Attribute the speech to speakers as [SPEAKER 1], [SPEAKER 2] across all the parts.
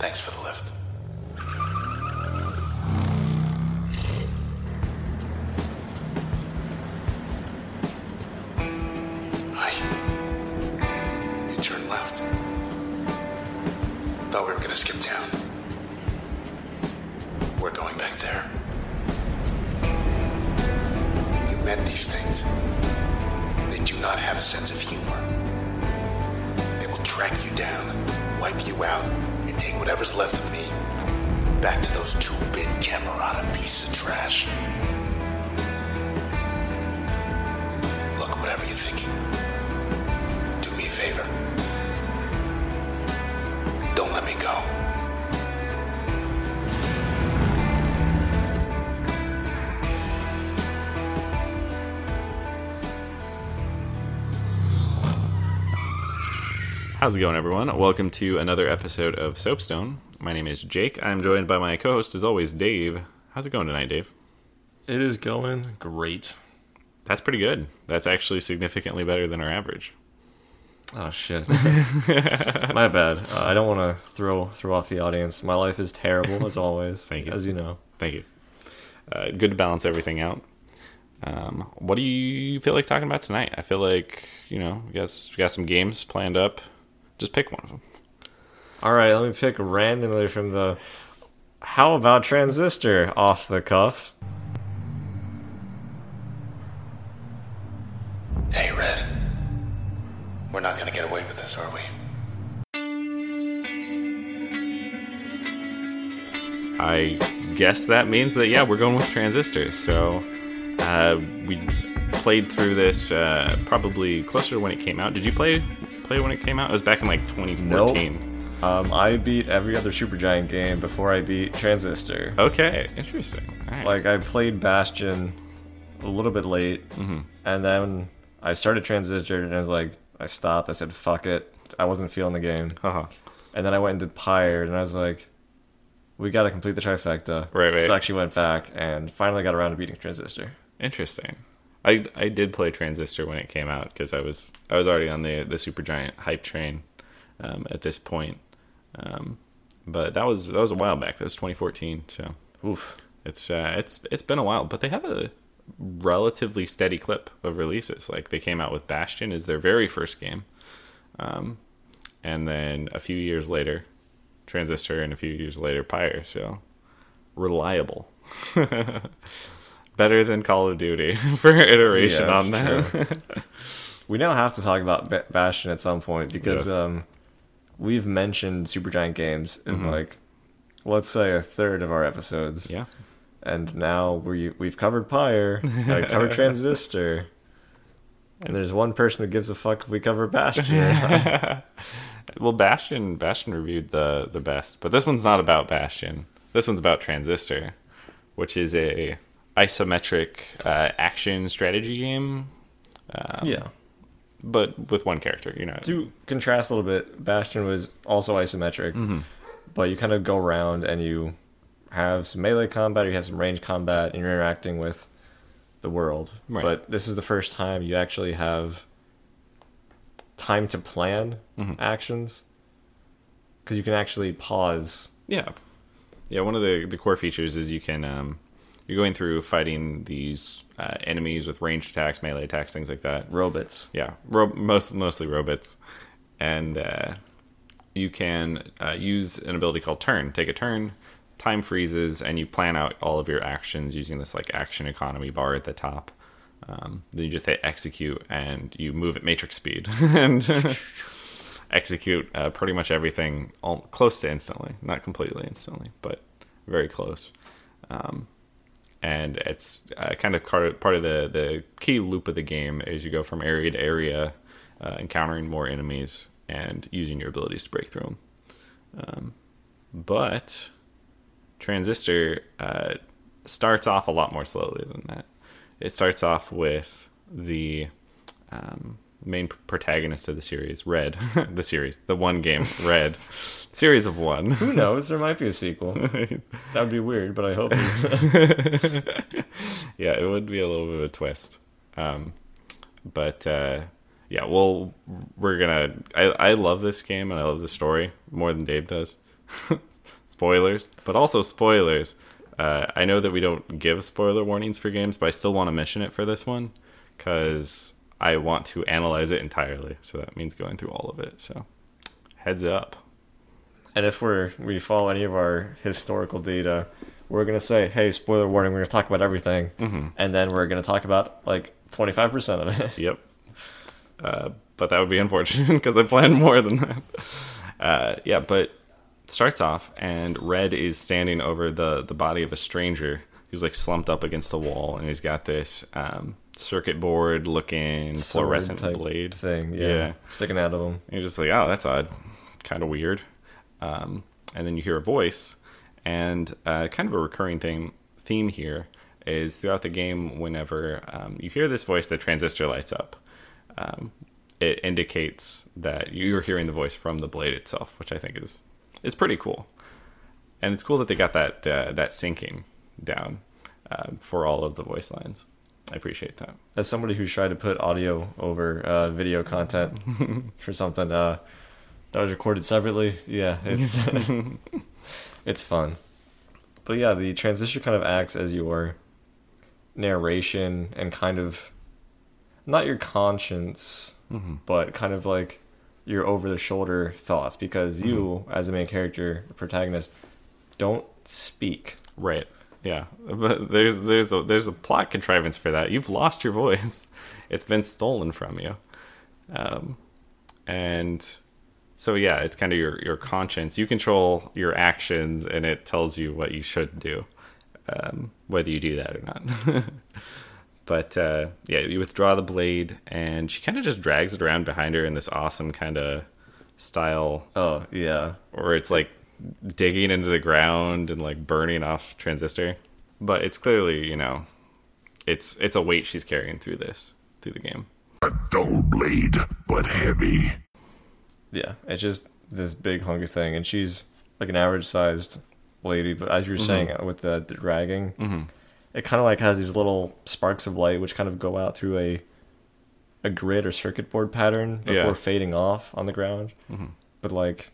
[SPEAKER 1] Thanks for the lift. Hi. You turn left. Thought we were gonna skip town. We're going back there. You met these things. They do not have a sense of humor. They will track you down, wipe you out, whatever's left of me back to those two-bit Camerata pieces of trash.
[SPEAKER 2] How's it going, everyone? Welcome to another episode of Soapstone. My name is Jake. I'm joined by my co host, as always, Dave. How's it going tonight, Dave?
[SPEAKER 3] It is going great.
[SPEAKER 2] That's pretty good. That's actually significantly better than our average.
[SPEAKER 3] Oh shit. My bad. Uh, I don't want to throw throw off the audience. My life is terrible as always.
[SPEAKER 2] Thank you.
[SPEAKER 3] As you know.
[SPEAKER 2] Thank you. Uh, good to balance everything out. Um, what do you feel like talking about tonight? I feel like, you know, you guys we got some games planned up. Just pick one of them.
[SPEAKER 3] All right, let me pick randomly from the. How about Transistor off the cuff?
[SPEAKER 1] Hey, Red. We're not gonna get away with this, are we?
[SPEAKER 2] I guess that means that yeah, we're going with Transistor. So uh, we played through this uh, probably closer to when it came out. Did you play play when it came out? It was back in like 2014.
[SPEAKER 3] Um, I beat every other Supergiant game before I beat Transistor.
[SPEAKER 2] Okay, interesting. Right.
[SPEAKER 3] Like I played Bastion a little bit late,
[SPEAKER 2] Mm-hmm.
[SPEAKER 3] and then I started Transistor, and I was like, I stopped. I said, "Fuck it." I wasn't feeling the game,
[SPEAKER 2] uh-huh.
[SPEAKER 3] and then I went into Pyre, and I was like, "We got to complete the trifecta."
[SPEAKER 2] Right, right.
[SPEAKER 3] So I actually went back and finally got around to beating Transistor.
[SPEAKER 2] Interesting. I I did play Transistor when it came out because I was I was already on the the Supergiant hype train um, at this point. Um, but that was that was a while back. That was 2014. So
[SPEAKER 3] Oof.
[SPEAKER 2] it's uh, it's it's been a while, but they have a relatively steady clip of releases. Like they came out with Bastion as their very first game, um, and then a few years later, Transistor, and a few years later, Pyre. So reliable, better than Call of Duty for iteration
[SPEAKER 3] Yeah,
[SPEAKER 2] on that.
[SPEAKER 3] We now have to talk about Ba- Bastion at some point because
[SPEAKER 2] Yes.
[SPEAKER 3] um, we've mentioned Supergiant games in
[SPEAKER 2] Mm-hmm.
[SPEAKER 3] like, let's say a third of our episodes.
[SPEAKER 2] yeah,
[SPEAKER 3] and now we we've covered Pyre, uh, covered Transistor, and there's one person who gives a fuck if we cover Bastion.
[SPEAKER 2] well, Bastion Bastion reviewed the the best, but this one's not about Bastion. This one's about Transistor, which is a isometric uh, action strategy game. Um,
[SPEAKER 3] yeah.
[SPEAKER 2] but with one character. You know,
[SPEAKER 3] To contrast a little bit, Bastion was also isometric,
[SPEAKER 2] Mm-hmm.
[SPEAKER 3] but you kind of go around and you have some melee combat, or you have some range combat, and you're interacting with the world.
[SPEAKER 2] Right.
[SPEAKER 3] But this is the first time you actually have time to plan
[SPEAKER 2] Mm-hmm.
[SPEAKER 3] actions because you can actually pause
[SPEAKER 2] yeah, yeah. One of the the core features is you can um, you're going through fighting these uh, enemies with ranged attacks, melee attacks, things like that.
[SPEAKER 3] robots.
[SPEAKER 2] yeah, ro- most mostly robots, and uh, you can uh, use an ability called turn. Take a turn, time freezes, and you plan out all of your actions using this like action economy bar at the top. Um, then you just hit execute, and you move at matrix speed and execute uh, pretty much everything all, close to instantly, not completely instantly, but very close. Um, and it's uh, kind of part of the the key loop of the game is you go from area to area, uh, encountering more enemies and using your abilities to break through them. Um, but Transistor uh, starts off a lot more slowly than that. It starts off with the um, main protagonist of the series, Red, the series, the one game, Red, series of one.
[SPEAKER 3] Who knows? There might be a sequel. that would be weird, but I hope.
[SPEAKER 2] yeah, it would be a little bit of a twist. Um, but uh, yeah, well, we're gonna. I, I love this game and I love the story more than Dave does. spoilers, but also spoilers. Uh, I know that we don't give spoiler warnings for games, but I still want to mention it for this one because I want to analyze it entirely. So that means going through all of it. So heads up.
[SPEAKER 3] And if we're we follow any of our historical data, we're gonna say, "Hey, spoiler warning! We're gonna talk about everything,"
[SPEAKER 2] Mm-hmm.
[SPEAKER 3] and then we're gonna talk about like twenty five percent of it.
[SPEAKER 2] Yep. Uh, but that would be unfortunate because I planned more than that. Uh, yeah, but starts off and Red is standing over the the body of a stranger who's like slumped up against a wall, and he's got this um, circuit board looking fluorescent
[SPEAKER 3] Sword type
[SPEAKER 2] blade
[SPEAKER 3] thing, yeah,
[SPEAKER 2] Yeah.
[SPEAKER 3] sticking out of them.
[SPEAKER 2] And you're just like, oh, that's odd, kind of weird. Um, and then you hear a voice, and uh, kind of a recurring theme theme here is throughout the game. Whenever um, you hear this voice, the transistor lights up. Um, it indicates that you're hearing the voice from the blade itself, which I think is is pretty cool. And it's cool that they got that uh, that syncing down uh, for all of the voice lines. I appreciate that.
[SPEAKER 3] As somebody who's tried to put audio over uh, video content for something uh, that was recorded separately, yeah, it's it's fun. But yeah, the transistor kind of acts as your narration and kind of not your conscience, but kind of like your over the shoulder thoughts because you, as a main character, protagonist, don't speak.
[SPEAKER 2] Right. Yeah. But there's there's a there's a plot contrivance for that. You've lost your voice. It's been stolen from you. Um, and so yeah, it's kind of your your conscience. You control your actions, and it tells you what you should do, um, whether you do that or not. but uh, yeah, you withdraw the blade, and she kind of just drags it around behind her in this awesome kind of style
[SPEAKER 3] Oh yeah,
[SPEAKER 2] or it's like digging into the ground and like burning off transistor but it's clearly you know it's it's a weight she's carrying through this through the game
[SPEAKER 4] A dull blade, but heavy.
[SPEAKER 3] Yeah, it's just this big hungry thing, and she's like an average sized lady. But as you were mm-hmm. saying, uh, with the, the dragging, mm-hmm. it kind of like has these little sparks of light, which kind of go out through a a grid or circuit board pattern before
[SPEAKER 2] Yeah.
[SPEAKER 3] fading off on the ground. Mm-hmm. But like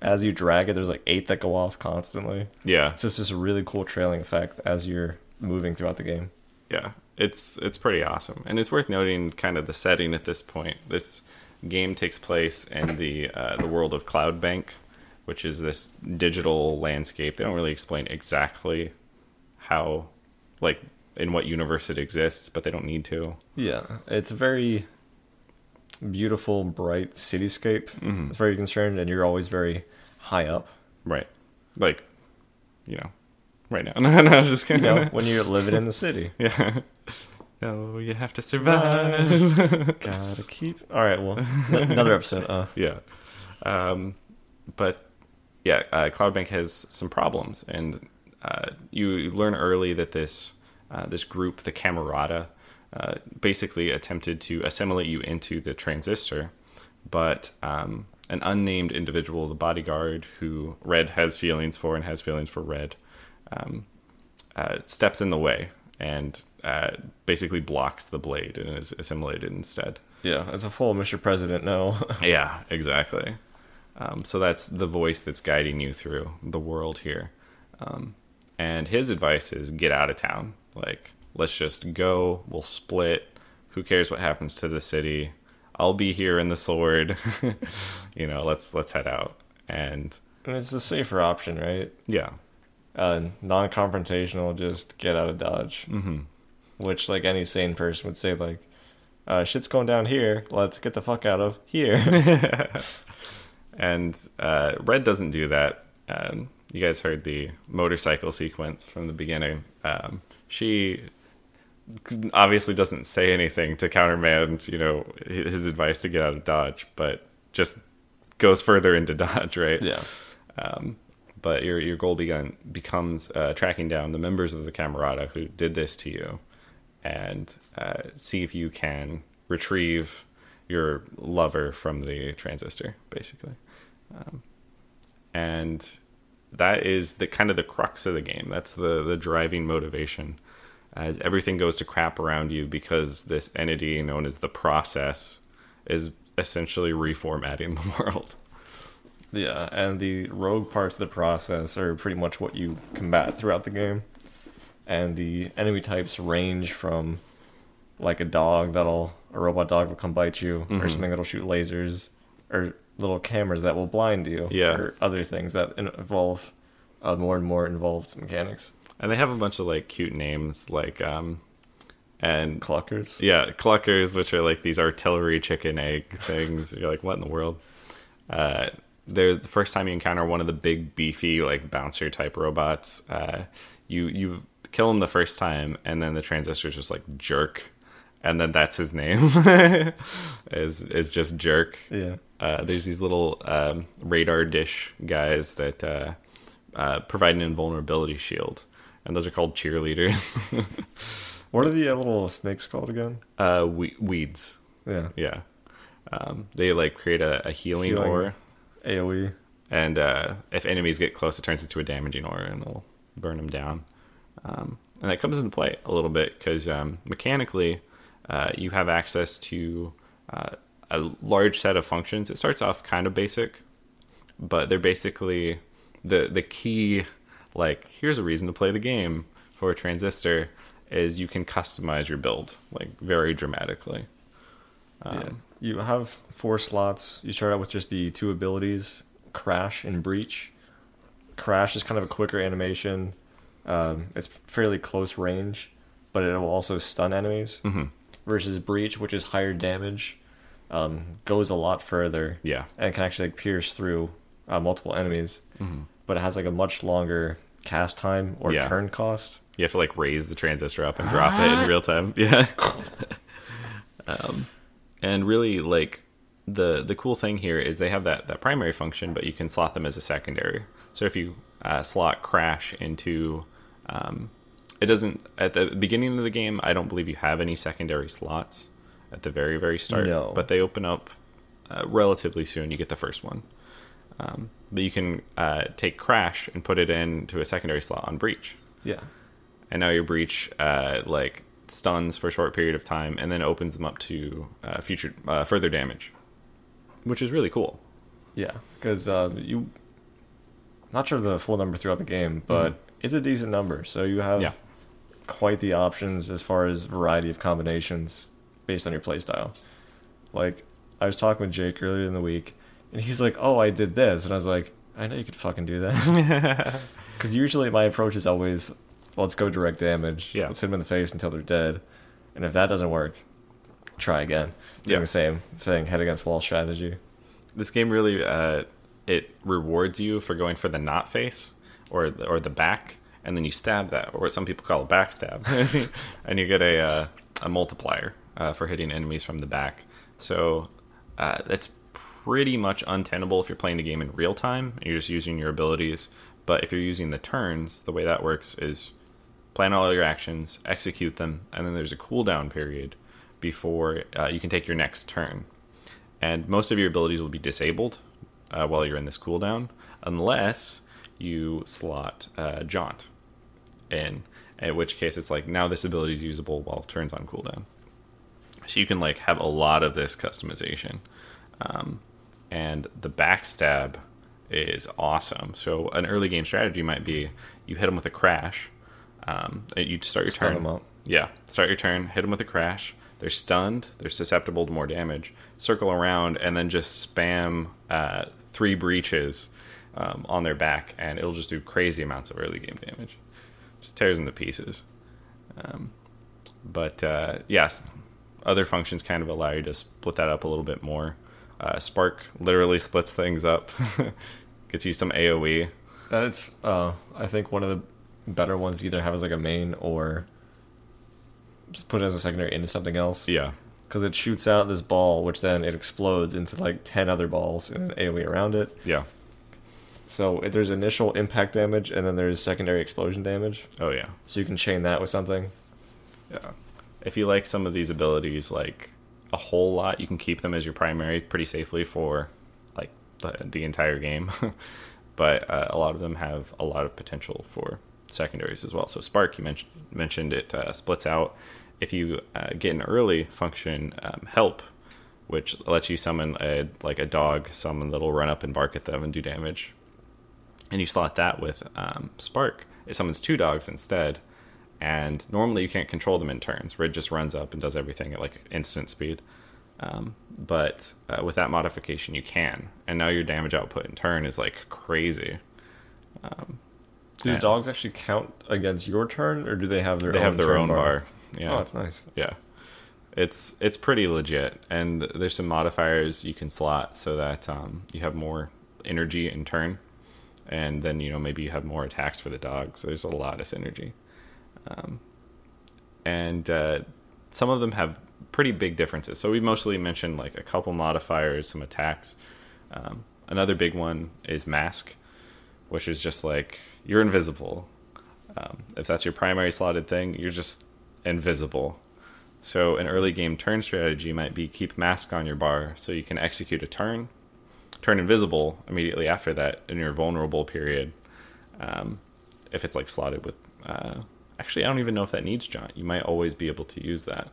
[SPEAKER 3] as you drag it, there's like eight that go off constantly.
[SPEAKER 2] yeah.
[SPEAKER 3] So it's just a really cool trailing effect as you're moving throughout the game.
[SPEAKER 2] yeah. It's it's pretty awesome. And it's worth noting kind of the setting at this point. This game takes place in the uh, the world of Cloudbank which is this digital landscape. They don't really explain exactly how like in what universe it exists but they don't need to.
[SPEAKER 3] Yeah, it's a very beautiful, bright cityscape. It's very concerned, and you're always very high up.
[SPEAKER 2] Right. Like, you know, right now. No, no, I'm just
[SPEAKER 3] You
[SPEAKER 2] kidding.
[SPEAKER 3] know, when you're living in the city,
[SPEAKER 2] yeah. No, you have to survive.
[SPEAKER 3] gotta keep. All right, well, another episode. Uh,
[SPEAKER 2] yeah. Um, but yeah, uh, Cloudbank has some problems, and uh, you learn early that this uh, this group, the Camerata, uh, basically attempted to assimilate you into the transistor, but um, an unnamed individual, the bodyguard, who Red has feelings for and has feelings for Red, um, uh, steps in the way and uh, basically blocks the blade and is assimilated instead.
[SPEAKER 3] yeah, it's a full Mr. President. No,
[SPEAKER 2] Yeah, exactly. Um, so that's the voice that's guiding you through the world here. Um, and his advice is get out of town. Like, let's just go. We'll split. Who cares what happens to the city? I'll be here in the sword. you know, let's let's head out. And
[SPEAKER 3] it's the safer option, right?
[SPEAKER 2] yeah,
[SPEAKER 3] Uh, non-confrontational, just get out of Dodge. Mm-hmm. Which, like any sane person would say, like, uh, shit's going down here. Let's get the fuck out of here.
[SPEAKER 2] and uh, Red doesn't do that. Um, you guys heard the motorcycle sequence from the beginning. Um, she obviously doesn't say anything to countermand, you know, his advice to get out of Dodge, but just goes further into Dodge, right?
[SPEAKER 3] yeah.
[SPEAKER 2] Um, but your your goal begun, becomes uh, tracking down the members of the Camerata who did this to you, and uh, see if you can retrieve your lover from the transistor, basically. Um, and that is the kind of the crux of the game. That's the the driving motivation, as everything goes to crap around you because this entity known as the process is essentially reformatting the world.
[SPEAKER 3] Yeah, and the rogue parts of the process are pretty much what you combat throughout the game. And the enemy types range from like a dog that'll a robot dog will come bite you,
[SPEAKER 2] Mm-hmm.
[SPEAKER 3] or something that'll shoot lasers, or little cameras that will blind you,
[SPEAKER 2] Yeah.
[SPEAKER 3] or other things that involve uh, more and more involved mechanics.
[SPEAKER 2] And they have a bunch of like cute names, like um, and
[SPEAKER 3] Cluckers.
[SPEAKER 2] yeah, cluckers, which are like these artillery chicken egg things. You're like, what in the world? Uh, they're the first time you encounter one of the big beefy like bouncer type robots. Uh, you you kill him the first time, and then the transistors just like jerk, and then that's his name is is just jerk.
[SPEAKER 3] Yeah.
[SPEAKER 2] Uh, there's these little um, radar dish guys that uh, uh, provide an invulnerability shield, and those are called cheerleaders.
[SPEAKER 3] What are the uh, little snakes called again?
[SPEAKER 2] uh, we- weeds.
[SPEAKER 3] Yeah.
[SPEAKER 2] Yeah. Um, they like create a, a healing,
[SPEAKER 3] Healing.
[SPEAKER 2] aura,
[SPEAKER 3] AoE.
[SPEAKER 2] and uh, if enemies get close, it turns into a damaging aura and it'll burn them down. Um, and that comes into play a little bit because um, mechanically, uh, you have access to uh, a large set of functions. It starts off kind of basic, but they're basically the the key. Like, here's a reason to play the game for a transistor is you can customize your build like very dramatically.
[SPEAKER 3] yeah. You have four slots. You start out with just the two abilities, Crash and Breach. Crash is kind of a quicker animation. Um, it's fairly close range, but it will also stun enemies. Mm-hmm. Versus Breach, which is higher damage, um, goes a lot further.
[SPEAKER 2] Yeah.
[SPEAKER 3] and can actually like, pierce through uh, multiple enemies. But it has like a much longer cast time or
[SPEAKER 2] Yeah.
[SPEAKER 3] turn cost.
[SPEAKER 2] You have to like raise the transistor up and drop it in real time. Yeah. um, and really, like the the cool thing here is they have that that primary function, but you can slot them as a secondary. So if you uh, slot crash into, um, it doesn't at the beginning of the game. I don't believe you have any secondary slots at the very very start,
[SPEAKER 3] No.
[SPEAKER 2] but they open up uh, relatively soon. You get the first one. Um, but you can uh, take crash and put it into a secondary slot on breach
[SPEAKER 3] Yeah.
[SPEAKER 2] and now your breach uh, like stuns for a short period of time and then opens them up to uh, future uh, further damage which is really cool
[SPEAKER 3] Yeah, because uh, you, not sure the full number throughout the game, but it's a decent number. So you have
[SPEAKER 2] Mm-hmm. Yeah.
[SPEAKER 3] quite the options as far as variety of combinations based on your playstyle. Like I was talking with Jake earlier in the week, and he's like, "Oh, I did this," and I was like, "I know you could fucking do that." Because usually my approach is always, "Let's go direct damage.
[SPEAKER 2] Yeah.
[SPEAKER 3] Let's hit them in the face until they're dead, and if that doesn't work, try again." Doing
[SPEAKER 2] Yeah.
[SPEAKER 3] the same thing, head against wall strategy.
[SPEAKER 2] this game really uh, it rewards you for going for the not face or or the back and then you stab that or what some people call a backstab and you get a uh, a multiplier uh, for hitting enemies from the back so uh, that's pretty much untenable if you're playing the game in real time and you're just using your abilities but if you're using the turns the way that works is plan all your actions execute them and then there's a cooldown period before uh, you can take your next turn and most of your abilities will be disabled uh, while you're in this cooldown, unless you slot uh, Jaunt in. In which case, it's like now this ability is usable while turns on cooldown. So you can like have a lot of this customization, um, and the backstab is awesome. So an early game strategy might be you hit them with a crash. Um, you start your
[SPEAKER 3] Stun
[SPEAKER 2] turn.
[SPEAKER 3] 'em up.
[SPEAKER 2] Yeah, start your turn, hit them with a crash. They're stunned. They're susceptible to more damage. Circle around and then just spam uh, three breaches um, on their back, and it'll just do crazy amounts of early game damage. Just tears them to pieces. Um, but uh, yeah, other functions kind of allow you to split that up a little bit more. Uh, Spark literally splits things up. Gets you some AOE.
[SPEAKER 3] That's uh, I think one of the better ones to either have as like a main or just put it as a secondary into something else.
[SPEAKER 2] Yeah,
[SPEAKER 3] Because it shoots out this ball, which then it explodes into like ten other balls and an AOE around it.
[SPEAKER 2] yeah.
[SPEAKER 3] So there's initial impact damage and then there's secondary explosion damage.
[SPEAKER 2] Oh yeah.
[SPEAKER 3] So you can chain that with something.
[SPEAKER 2] Yeah. If you like some of these abilities like a whole lot, you can keep them as your primary pretty safely for like the, the entire game. but uh, a lot of them have a lot of potential for secondaries as well. So Spark, you mentioned mentioned it uh, splits out. If you uh, get an early function, um, help which lets you summon a like a dog summon that'll run up and bark at them and do damage. And you slot that with um, Spark. It summons two dogs instead, and normally you can't control them in turns. Rid just runs up and does everything at like instant speed. Um, but uh, with that modification, you can, and now your damage output in turn is like crazy.
[SPEAKER 3] Do the dogs actually count against your turn, or do they have their
[SPEAKER 2] They
[SPEAKER 3] own
[SPEAKER 2] have their own bar. Yeah,
[SPEAKER 3] Oh, that's nice.
[SPEAKER 2] yeah. It's it's pretty legit, and there's some modifiers you can slot so that um, you have more energy in turn, and then you know maybe you have more attacks for the dogs. There's a lot of synergy, um, and uh, some of them have pretty big differences. So we mostly mentioned like a couple modifiers, some attacks. Um, another big one is mask, which is just like you're invisible. Um, if that's your primary slotted thing, you're just invisible. So an early game turn strategy might be keep mask on your bar so you can execute a turn, turn invisible immediately after that in your vulnerable period. Um, if it's like slotted with, uh, actually, I don't even know if that needs jaunt. You might always be able to use that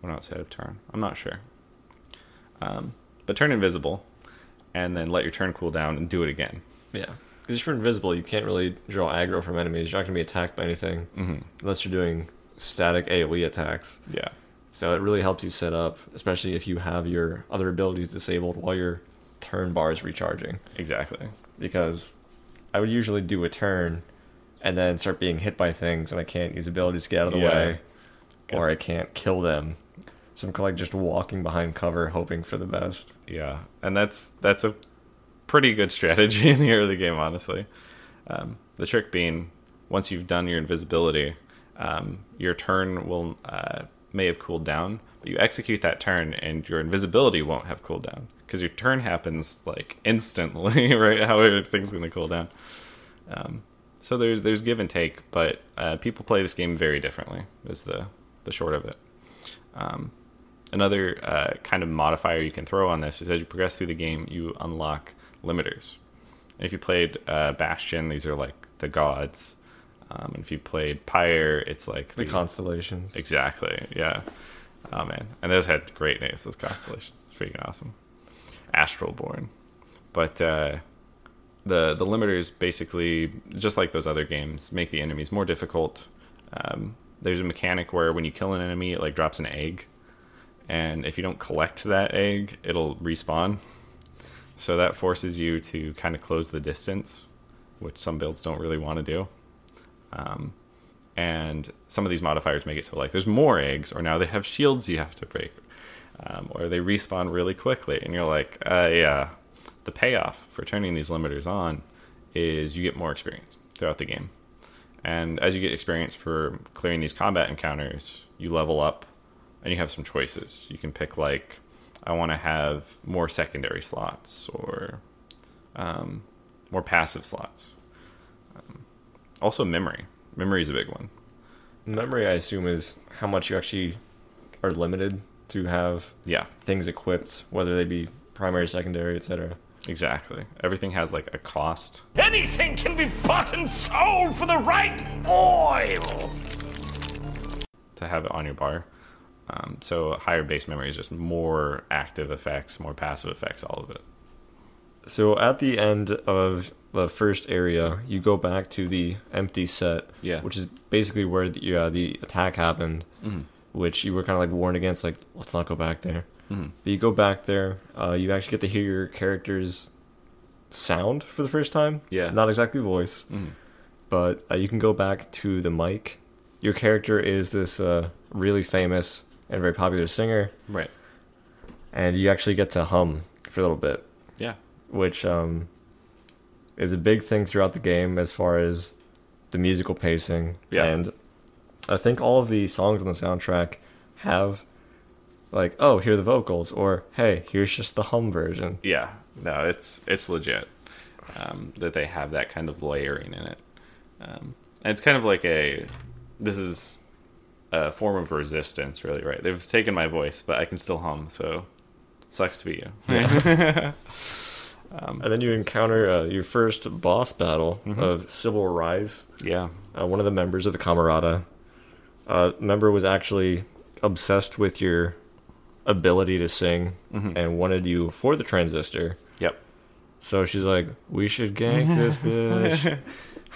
[SPEAKER 2] when outside of turn. I'm not sure. Um, but turn invisible, and then let your turn cool down and do it again.
[SPEAKER 3] Yeah. Because if you're invisible, you can't really draw aggro from enemies. You're not going to be attacked by anything
[SPEAKER 2] Mm-hmm.
[SPEAKER 3] unless you're doing static AoE attacks.
[SPEAKER 2] Yeah.
[SPEAKER 3] So it really helps you set up, especially if you have your other abilities disabled while your turn bar is recharging.
[SPEAKER 2] Exactly.
[SPEAKER 3] Because I would usually do a turn and then start being hit by things, and I can't use abilities to get out of the
[SPEAKER 2] Yeah.
[SPEAKER 3] way, or I can't kill them. So I'm kind of like just walking behind cover, hoping for the best.
[SPEAKER 2] Yeah, and that's that's a pretty good strategy in the early game, honestly. Um, the trick being, once you've done your invisibility, um, your turn will uh, may have cooled down, but you execute that turn, and your invisibility won't have cooled down because your turn happens like instantly, right? How everything's going to cool down. Um, so there's there's give and take, but uh, people play this game very differently. Is the the short of it. Um, another uh, kind of modifier you can throw on this is as you progress through the game, you unlock limiters. And if you played uh, Bastion, these are like the gods. Um, and if you played Pyre, it's like
[SPEAKER 3] The constellations.
[SPEAKER 2] Exactly. Yeah. Oh man, and those had great names. Those constellations, freaking awesome. Astralborn, but uh, the the limiters basically just like those other games make the enemies more difficult. Um, there's a mechanic where when you kill an enemy, it like drops an egg, and if you don't collect that egg, it'll respawn. So that forces you to kind of close the distance, which some builds don't really want to do. Um, and some of these modifiers make it so like there's more eggs, or now they have shields you have to break, um, or they respawn really quickly, and you're like, uh, yeah. The payoff for turning these limiters on is you get more experience throughout the game, and as you get experience for clearing these combat encounters, you level up, and you have some choices. You can pick like, I want to have more secondary slots, or um, more passive slots. Um, also, memory. Memory is a big one.
[SPEAKER 3] Memory, I assume, is how much you actually are limited to have
[SPEAKER 2] Yeah,
[SPEAKER 3] things equipped, whether they be primary, secondary, etc.
[SPEAKER 2] exactly. Everything has like a cost.
[SPEAKER 5] Anything can be bought and sold for the right oil.
[SPEAKER 2] to have it on your bar. Um, so higher base memory is just more active effects, more passive effects, all of it.
[SPEAKER 3] So at the end of the first area, you go back to the empty set,
[SPEAKER 2] Yeah.
[SPEAKER 3] which is basically where the, yeah, the attack happened,
[SPEAKER 2] Mm-hmm.
[SPEAKER 3] which you were kind of like warned against, like let's not go back there. But you go back there, uh, you actually get to hear your character's sound for the first time.
[SPEAKER 2] Yeah.
[SPEAKER 3] not exactly voice, but uh, you can go back to the mic. Your character is this uh, really famous and very popular singer,
[SPEAKER 2] Right.
[SPEAKER 3] and you actually get to hum for a little bit
[SPEAKER 2] Yeah.
[SPEAKER 3] which um, is a big thing throughout the game as far as the musical pacing.
[SPEAKER 2] Yeah.
[SPEAKER 3] And I think all of the songs on the soundtrack have, like, oh, here are the vocals, or hey, here's just the hum version.
[SPEAKER 2] Yeah. No, it's it's legit um, that they have that kind of layering in it. Um, and it's kind of like a this is a form of resistance, really, right? They've taken my voice, but I can still hum, so sucks to be you.
[SPEAKER 3] yeah And then you encounter uh, your first boss battle of Sybil Reisz,
[SPEAKER 2] yeah.
[SPEAKER 3] uh, one of the members of the Camerata. Uh, member was actually obsessed with your ability to sing
[SPEAKER 2] Mm-hmm.
[SPEAKER 3] and wanted you for the transistor.
[SPEAKER 2] Yep.
[SPEAKER 3] So she's like, "We should gank this bitch."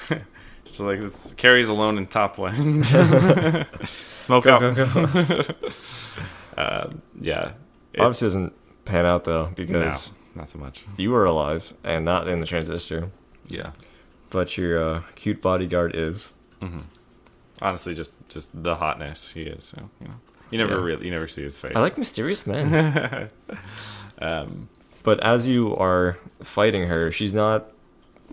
[SPEAKER 2] Just like it's Carrie's alone in top lane. Smoke out. Uh, yeah. It-
[SPEAKER 3] Obviously, doesn't pan out though
[SPEAKER 2] no,
[SPEAKER 3] because
[SPEAKER 2] not so much.
[SPEAKER 3] you were alive and not in the transistor,
[SPEAKER 2] Yeah.
[SPEAKER 3] but your uh, cute bodyguard is.
[SPEAKER 2] Honestly, just just the hotness he is. So, you know, you never
[SPEAKER 3] Yeah.
[SPEAKER 2] really you never see his face.
[SPEAKER 3] I like mysterious men.
[SPEAKER 2] Um,
[SPEAKER 3] but as you are fighting her, she's not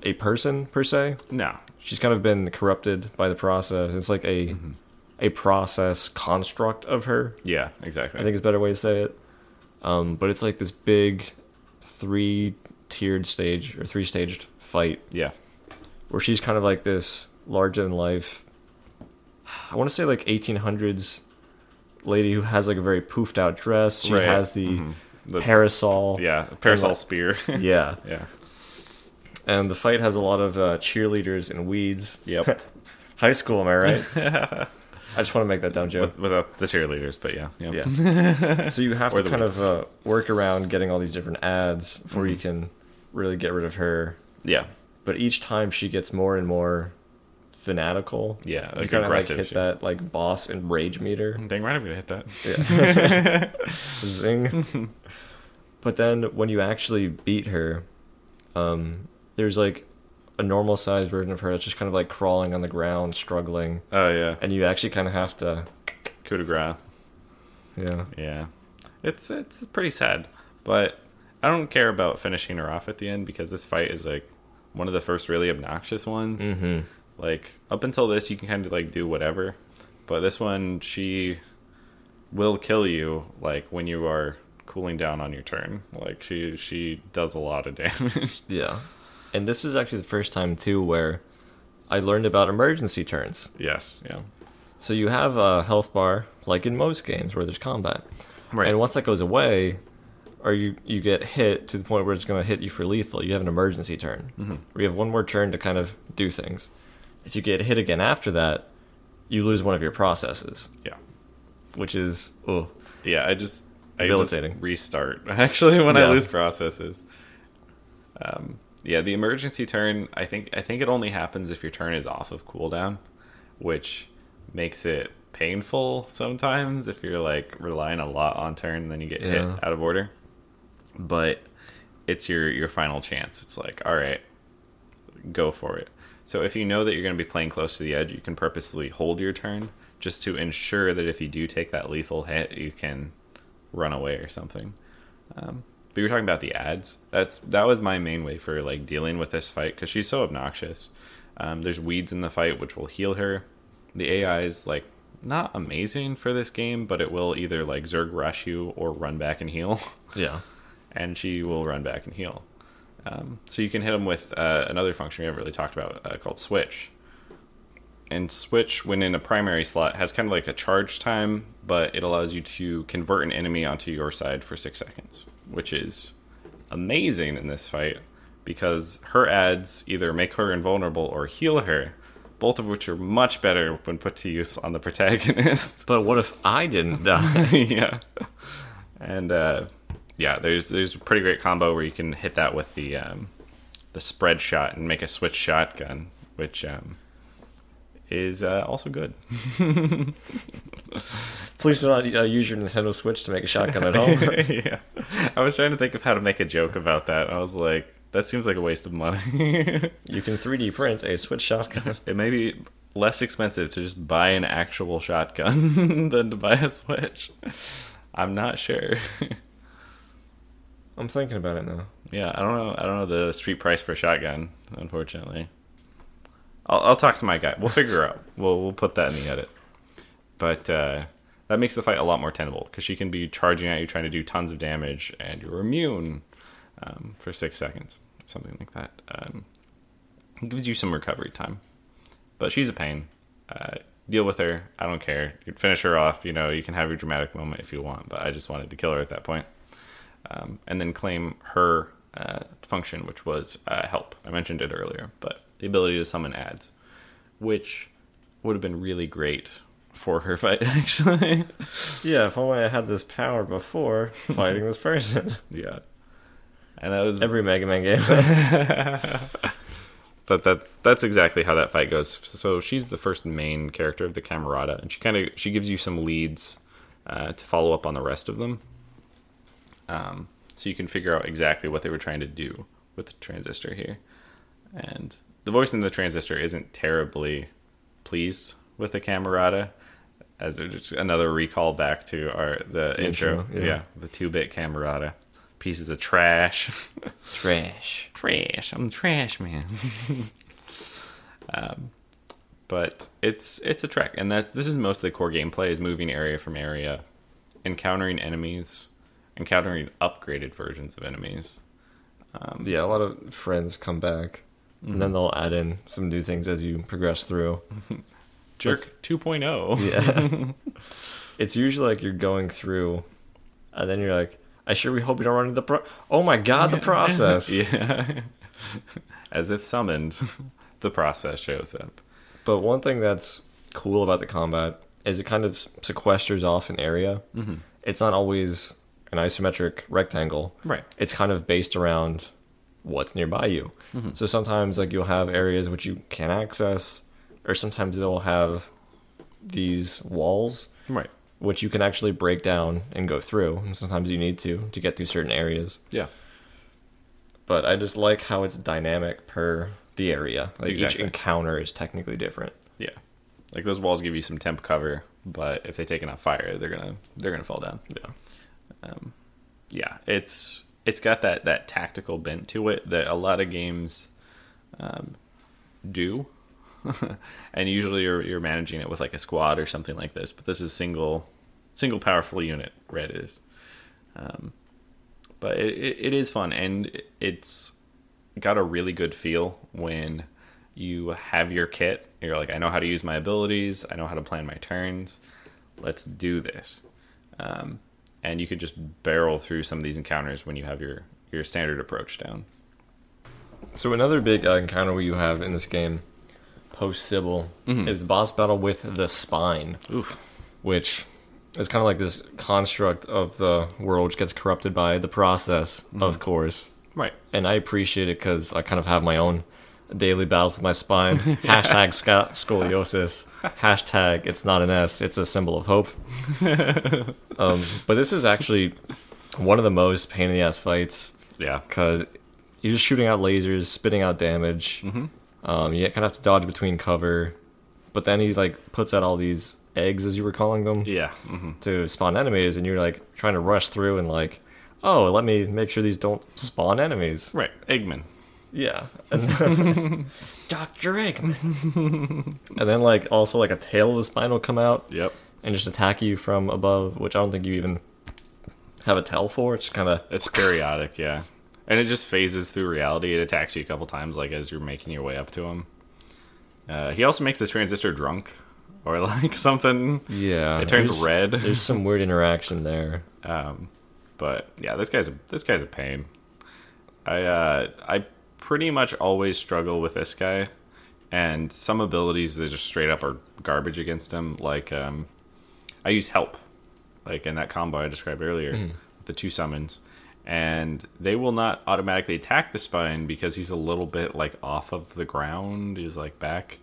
[SPEAKER 3] a person per se.
[SPEAKER 2] no.
[SPEAKER 3] She's kind of been corrupted by the process. It's like a
[SPEAKER 2] Mm-hmm.
[SPEAKER 3] a process construct of her.
[SPEAKER 2] Yeah. Exactly.
[SPEAKER 3] I think is a better way to say it. Um, but it's like this big three tiered stage or three staged fight
[SPEAKER 2] Yeah.
[SPEAKER 3] where she's kind of like this larger than life. I want to say like 1800s lady who has like a very poofed out dress. She
[SPEAKER 2] Right.
[SPEAKER 3] has the
[SPEAKER 2] Mhm. The-
[SPEAKER 3] parasol.
[SPEAKER 2] Yeah. Parasol
[SPEAKER 3] like-
[SPEAKER 2] spear.
[SPEAKER 3] Yeah.
[SPEAKER 2] yeah.
[SPEAKER 3] And the fight has a lot of uh, cheerleaders and weeds.
[SPEAKER 2] Yep.
[SPEAKER 3] High school, am I right? I just want to make that dumb joke.
[SPEAKER 2] Without the cheerleaders, but yeah. Yeah.
[SPEAKER 3] Yeah. so you have to kind of uh, work around getting all these different ads before
[SPEAKER 2] Mm-hmm.
[SPEAKER 3] you can really get rid of her.
[SPEAKER 2] Yeah.
[SPEAKER 3] But each time she gets more and more fanatical.
[SPEAKER 2] Yeah,
[SPEAKER 3] you
[SPEAKER 2] like
[SPEAKER 3] kind of like hit
[SPEAKER 2] shit.
[SPEAKER 3] that like boss and rage meter.
[SPEAKER 2] Dang right, I'm gonna hit that.
[SPEAKER 3] Yeah. Zing. but then when you actually beat her, um, there's like a normal sized version of her that's just kind of like crawling on the ground, struggling,
[SPEAKER 2] Oh yeah.
[SPEAKER 3] and you actually kind of have to,
[SPEAKER 2] Coup de grace.
[SPEAKER 3] yeah,
[SPEAKER 2] Yeah, it's it's pretty sad, but I don't care about finishing her off at the end because this fight is like one of the first really obnoxious ones.
[SPEAKER 3] mm-hmm.
[SPEAKER 2] Like up until this, you can kind of like do whatever, but this one she will kill you like when you are cooling down on your turn. Like she she does a lot of damage.
[SPEAKER 3] yeah. And this is actually the first time too where I learned about emergency turns.
[SPEAKER 2] yes, yeah,
[SPEAKER 3] So you have a health bar, like in most games where there's combat.
[SPEAKER 2] Right.
[SPEAKER 3] And once that goes away, or you, you get hit to the point where it's going to hit you for lethal, you have an emergency turn. Mm-hmm. Where you have one more turn to kind of do things. If you get hit again after that, you lose one of your processes,
[SPEAKER 2] yeah.
[SPEAKER 3] which is oh
[SPEAKER 2] Yeah, I just I just
[SPEAKER 3] Debilitating.
[SPEAKER 2] restart actually when I lose processes. Um, yeah, the emergency turn. I think I think it only happens if your turn is off of cooldown, which makes it painful sometimes if you're like relying a lot on turn and then you get
[SPEAKER 3] Yeah.
[SPEAKER 2] hit out of order. But it's your your final chance. It's like all right, go for it. So if you know that you're going to be playing close to the edge, you can purposely hold your turn just to ensure that if you do take that lethal hit, you can run away or something. Um, but you were talking about the ads. That's that was my main way for like dealing with this fight because she's so obnoxious. Um, there's weeds in the fight which will heal her. The AI is like not amazing for this game, but it will either like Zerg rush you or run back and heal.
[SPEAKER 3] yeah.
[SPEAKER 2] and she will run back and heal. Um, so you can hit them with uh, another function we haven't really talked about uh, called switch. And switch, when in a primary slot, has kind of like a charge time, but it allows you to convert an enemy onto your side for six seconds, which is amazing in this fight because her ads either make her invulnerable or heal her, both of which are much better when put to use on the protagonist.
[SPEAKER 3] But what if I didn't die?
[SPEAKER 2] yeah. And uh, yeah, there's there's a pretty great combo where you can hit that with the um, the spread shot and make a switch shotgun, which um, is uh, also good.
[SPEAKER 3] Please do not uh, use your Nintendo Switch to make a shotgun at home.
[SPEAKER 2] yeah, I was trying to think of how to make a joke about that. I was like, that seems like a waste of money.
[SPEAKER 3] you can 3D print a Switch shotgun.
[SPEAKER 2] it may be less expensive to just buy an actual shotgun than to buy a switch. I'm not sure.
[SPEAKER 3] I'm thinking about it now.
[SPEAKER 2] Yeah, I don't know. I don't know the street price for a shotgun. Unfortunately, I'll, I'll talk to my guy. We'll figure out. We'll we'll put that in the edit. But uh, that makes the fight a lot more tenable because she can be charging at you, trying to do tons of damage, and you're immune um, for six seconds, something like that. Um, it gives you some recovery time. But she's a pain. Uh, deal with her. I don't care. You can finish her off. You know, you can have your dramatic moment if you want. But I just wanted to kill her at that point um, and then claim her uh, function, which was uh, help. I mentioned it earlier, but the ability to summon ads, which would have been really great for her fight actually.
[SPEAKER 3] Yeah, if only I had this power before fighting this person.
[SPEAKER 2] yeah. And that was
[SPEAKER 3] Every Mega Man game.
[SPEAKER 2] but that's that's exactly how that fight goes. So she's the first main character of the Camerata, and she kind of she gives you some leads uh, to follow up on the rest of them. Um, so you can figure out exactly what they were trying to do with the transistor here, and the voice in the transistor isn't terribly pleased with the Camerata. As just another recall back to our the, intro,
[SPEAKER 3] intro, yeah.
[SPEAKER 2] yeah, the two-bit Camerata, pieces of trash.
[SPEAKER 3] Trash.
[SPEAKER 2] trash. I'm trash man. um, but it's it's a trek, and that this is most of the core gameplay is moving area from area, encountering enemies, encountering upgraded versions of enemies.
[SPEAKER 3] Yeah, a lot of friends come back, and then they'll add in some new things as you progress through.
[SPEAKER 2] Jerk 2.0.
[SPEAKER 3] Yeah. it's usually like you're going through, and then you're like, I sure we hope we don't run into the pro. Oh my god, the process.
[SPEAKER 2] yeah. As if summoned, the process shows up.
[SPEAKER 3] But one thing that's cool about the combat is it kind of sequesters off an area. Mm-hmm. It's not always an isometric rectangle.
[SPEAKER 2] Right.
[SPEAKER 3] It's kind of based around what's nearby you. Mm-hmm. So sometimes like you'll have areas which you can't access, or sometimes they'll have these walls
[SPEAKER 2] Right.
[SPEAKER 3] which you can actually break down and go through. And sometimes you need to to get through certain areas.
[SPEAKER 2] Yeah.
[SPEAKER 3] But I just like how it's dynamic per the area. Like
[SPEAKER 2] Exactly.
[SPEAKER 3] each encounter is technically different.
[SPEAKER 2] Yeah. Like those walls give you some temp cover, but if they take enough fire, they're gonna they're gonna fall down.
[SPEAKER 3] Yeah.
[SPEAKER 2] Yeah, it's it's got that that tactical bent to it that a lot of games um, do, and usually you're you're managing it with like a squad or something like this. But this is single single powerful unit. Red is, um, but it, it, it is fun and it's got a really good feel when you have your kit. You're like, I know how to use my abilities. I know how to plan my turns. Let's do this um, and you could just barrel through some of these encounters when you have your your standard approach down.
[SPEAKER 3] So another big uh, encounter you have in this game, post Sybil, is the boss battle with the Spine,
[SPEAKER 2] Oof.
[SPEAKER 3] which is kind of like this construct of the world which gets corrupted by the process, of course.
[SPEAKER 2] Right.
[SPEAKER 3] And I appreciate it because I kind of have my own daily battles with my spine. Hashtag sca- scoliosis. Hashtag it's not an S, it's a symbol of hope. um, but this is actually one of the most pain in the ass fights
[SPEAKER 2] Yeah.
[SPEAKER 3] because you're just shooting out lasers, spitting out damage.
[SPEAKER 2] Mm-hmm.
[SPEAKER 3] Um, you kind of have to dodge between cover, but then he like puts out all these eggs, as you were calling them,
[SPEAKER 2] Yeah. hmm
[SPEAKER 3] to spawn enemies, and you're like trying to rush through and like, oh, let me make sure these don't spawn enemies.
[SPEAKER 2] Right. Eggman.
[SPEAKER 3] Yeah, Doctor Eggman, and then like also like a tail of the spine will come out
[SPEAKER 2] Yep.
[SPEAKER 3] and just attack you from above, which I don't think you even have a tell for. It's kind of
[SPEAKER 2] It's periodic. Yeah. And it just phases through reality. It attacks you a couple times, like as you're making your way up to him. Uh, he also makes the transistor drunk, or like something.
[SPEAKER 3] yeah.
[SPEAKER 2] It turns
[SPEAKER 3] there's-
[SPEAKER 2] red.
[SPEAKER 3] There's some weird interaction there.
[SPEAKER 2] Um, but yeah, this guy's a, this guy's a pain. I uh, I pretty much always struggle with this guy, and some abilities that just straight up are garbage against him. Like um, I use help, like in that combo I described earlier, with the two summons, and they will not automatically attack the spine because he's a little bit like off of the ground. He's like back.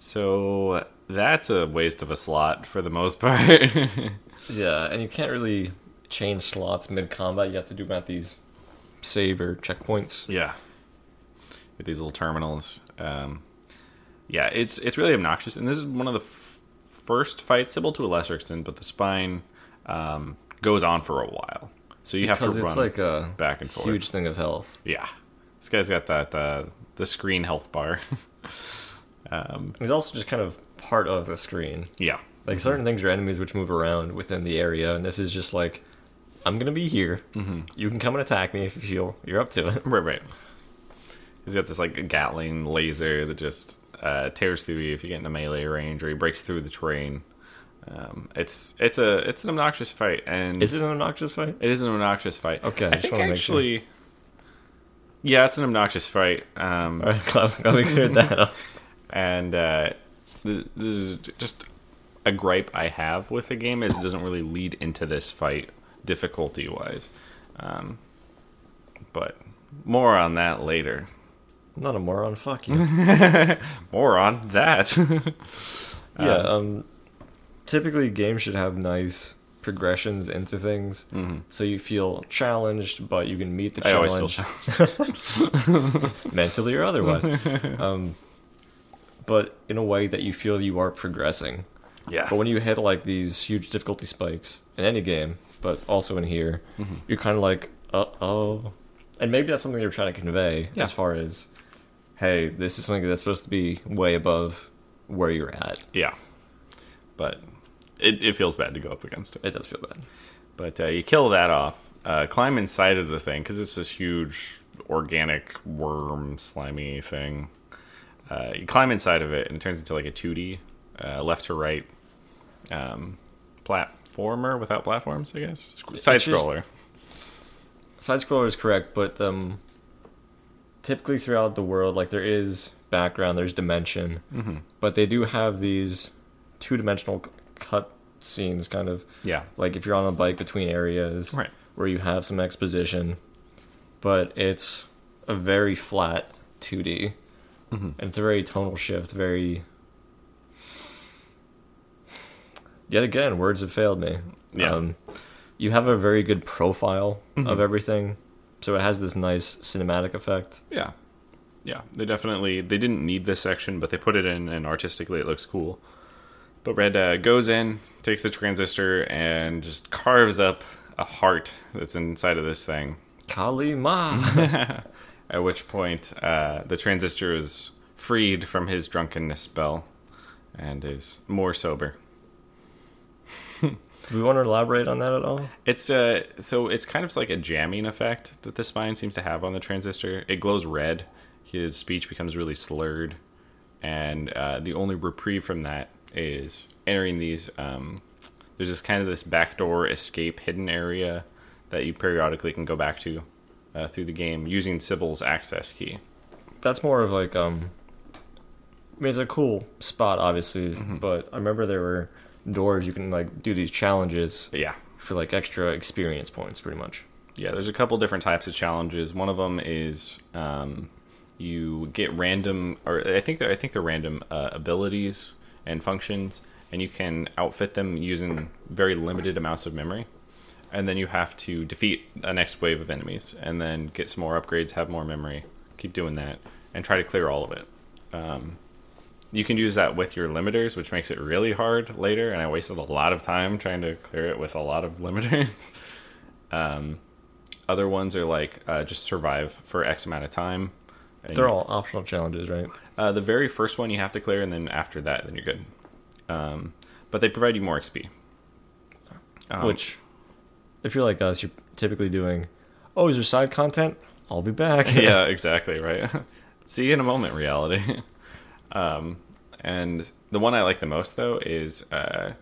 [SPEAKER 2] So that's a waste of a slot for the most part.
[SPEAKER 3] Yeah, and you can't really change slots mid combat. You have to do them at these save or checkpoints.
[SPEAKER 2] Yeah. With these little terminals. Um, yeah, it's it's really obnoxious, and this is one of the f- first fights, Sybil to a lesser extent, but the spine um, goes on for a while, so you have to
[SPEAKER 3] it's
[SPEAKER 2] run
[SPEAKER 3] like a
[SPEAKER 2] back and forth.
[SPEAKER 3] huge thing of health.
[SPEAKER 2] Yeah, this guy's got that uh, the screen health bar.
[SPEAKER 3] He's also just kind of part of the screen.
[SPEAKER 2] yeah,
[SPEAKER 3] Like certain things are enemies which move around within the area, and this is just like, I'm gonna be here. Mm-hmm. You can come and attack me if you feel you're up to it.
[SPEAKER 2] right, right. He's got this like Gatling laser that just uh, tears through you if you get into melee range, or he breaks through the terrain. Um, it's it's a it's an obnoxious fight, and
[SPEAKER 3] Is it an obnoxious fight?
[SPEAKER 2] It is an obnoxious fight.
[SPEAKER 3] Okay, I
[SPEAKER 2] I
[SPEAKER 3] just
[SPEAKER 2] think
[SPEAKER 3] make sure.
[SPEAKER 2] actually. Yeah, it's an obnoxious fight. Um,
[SPEAKER 3] Alright, glad, glad we cleared that up.
[SPEAKER 2] and uh, this is just a gripe I have with the game is it doesn't really lead into this fight difficulty wise. Um, but more on that later.
[SPEAKER 3] I'm not a moron. Fuck you.
[SPEAKER 2] More on that.
[SPEAKER 3] yeah. Um. Typically, games should have nice progressions into things, so you feel challenged, but you can meet the
[SPEAKER 2] I
[SPEAKER 3] challenge mentally or otherwise. um, but in a way that you feel you are progressing.
[SPEAKER 2] yeah.
[SPEAKER 3] But when you hit like these huge difficulty spikes in any game, but also in here,
[SPEAKER 2] Mm-hmm.
[SPEAKER 3] you're kind of like, uh oh. And maybe that's something they're trying to convey
[SPEAKER 2] Yeah.
[SPEAKER 3] as far as, hey, this is something that's supposed to be way above where you're at.
[SPEAKER 2] yeah. But it, it feels bad to go up against it.
[SPEAKER 3] It does feel bad.
[SPEAKER 2] But uh, you kill that off, uh, climb inside of the thing because it's this huge organic worm, slimy thing. Uh, you climb inside of it, and it turns into like a 2D, uh, left to right um, platformer without platforms, I guess. Side
[SPEAKER 3] It's just-
[SPEAKER 2] scroller.
[SPEAKER 3] Side scroller is correct, but um, typically throughout the world, like there is background, there's dimension,
[SPEAKER 2] Mm-hmm.
[SPEAKER 3] but they do have these two dimensional cut scenes, kind of.
[SPEAKER 2] Yeah.
[SPEAKER 3] like if you're on a bike between areas
[SPEAKER 2] Right.
[SPEAKER 3] where you have some exposition but it's a very flat 2d
[SPEAKER 2] Mm-hmm.
[SPEAKER 3] and it's a very tonal shift very yet again words have failed me
[SPEAKER 2] Yeah.
[SPEAKER 3] um, you have a very good profile
[SPEAKER 2] Mm-hmm.
[SPEAKER 3] of everything so it has this nice cinematic effect
[SPEAKER 2] Yeah. Yeah. They definitely they didn't need this section, but they put it in and artistically it looks cool. But Red uh, goes in, takes the transistor and just carves up a heart that's inside of this thing.
[SPEAKER 3] kali ma
[SPEAKER 2] At which point uh, the transistor is freed from his drunkenness spell and is more sober.
[SPEAKER 3] do we want to elaborate on that at all
[SPEAKER 2] It's uh so it's kind of like a jamming effect that the spine seems to have on the transistor. It glows red. His speech becomes really slurred, and uh, the only reprieve from that is entering these. Um, there's this kind of this backdoor escape hidden area that you periodically can go back to uh, through the game using Sybil's access key.
[SPEAKER 3] that's more of like um I mean it's a cool spot obviously, but I remember there were doors you can like do these challenges
[SPEAKER 2] yeah,
[SPEAKER 3] for like extra experience points pretty much.
[SPEAKER 2] Yeah, there's a couple different types of challenges. One of them is um, you get random, or I think they're I think they're random uh, abilities and functions, and you can outfit them using very limited amounts of memory. And then you have to defeat a next wave of enemies, and then get some more upgrades, have more memory, keep doing that, and try to clear all of it. Um, you can use that with your limiters, which makes it really hard later. And I wasted a lot of time trying to clear it with a lot of limiters. um, other ones are like uh, just survive for X amount of time. And
[SPEAKER 3] They're all optional challenges, right?
[SPEAKER 2] uh, the very first one you have to clear, and then after that, then you're good. Um, but they provide you more XP. Um,
[SPEAKER 3] Which if you're like us, you're typically doing oh, is there side content? I'll be back.
[SPEAKER 2] yeah, exactly right. See you in a moment, reality. Um, and the one I like the most though is uh,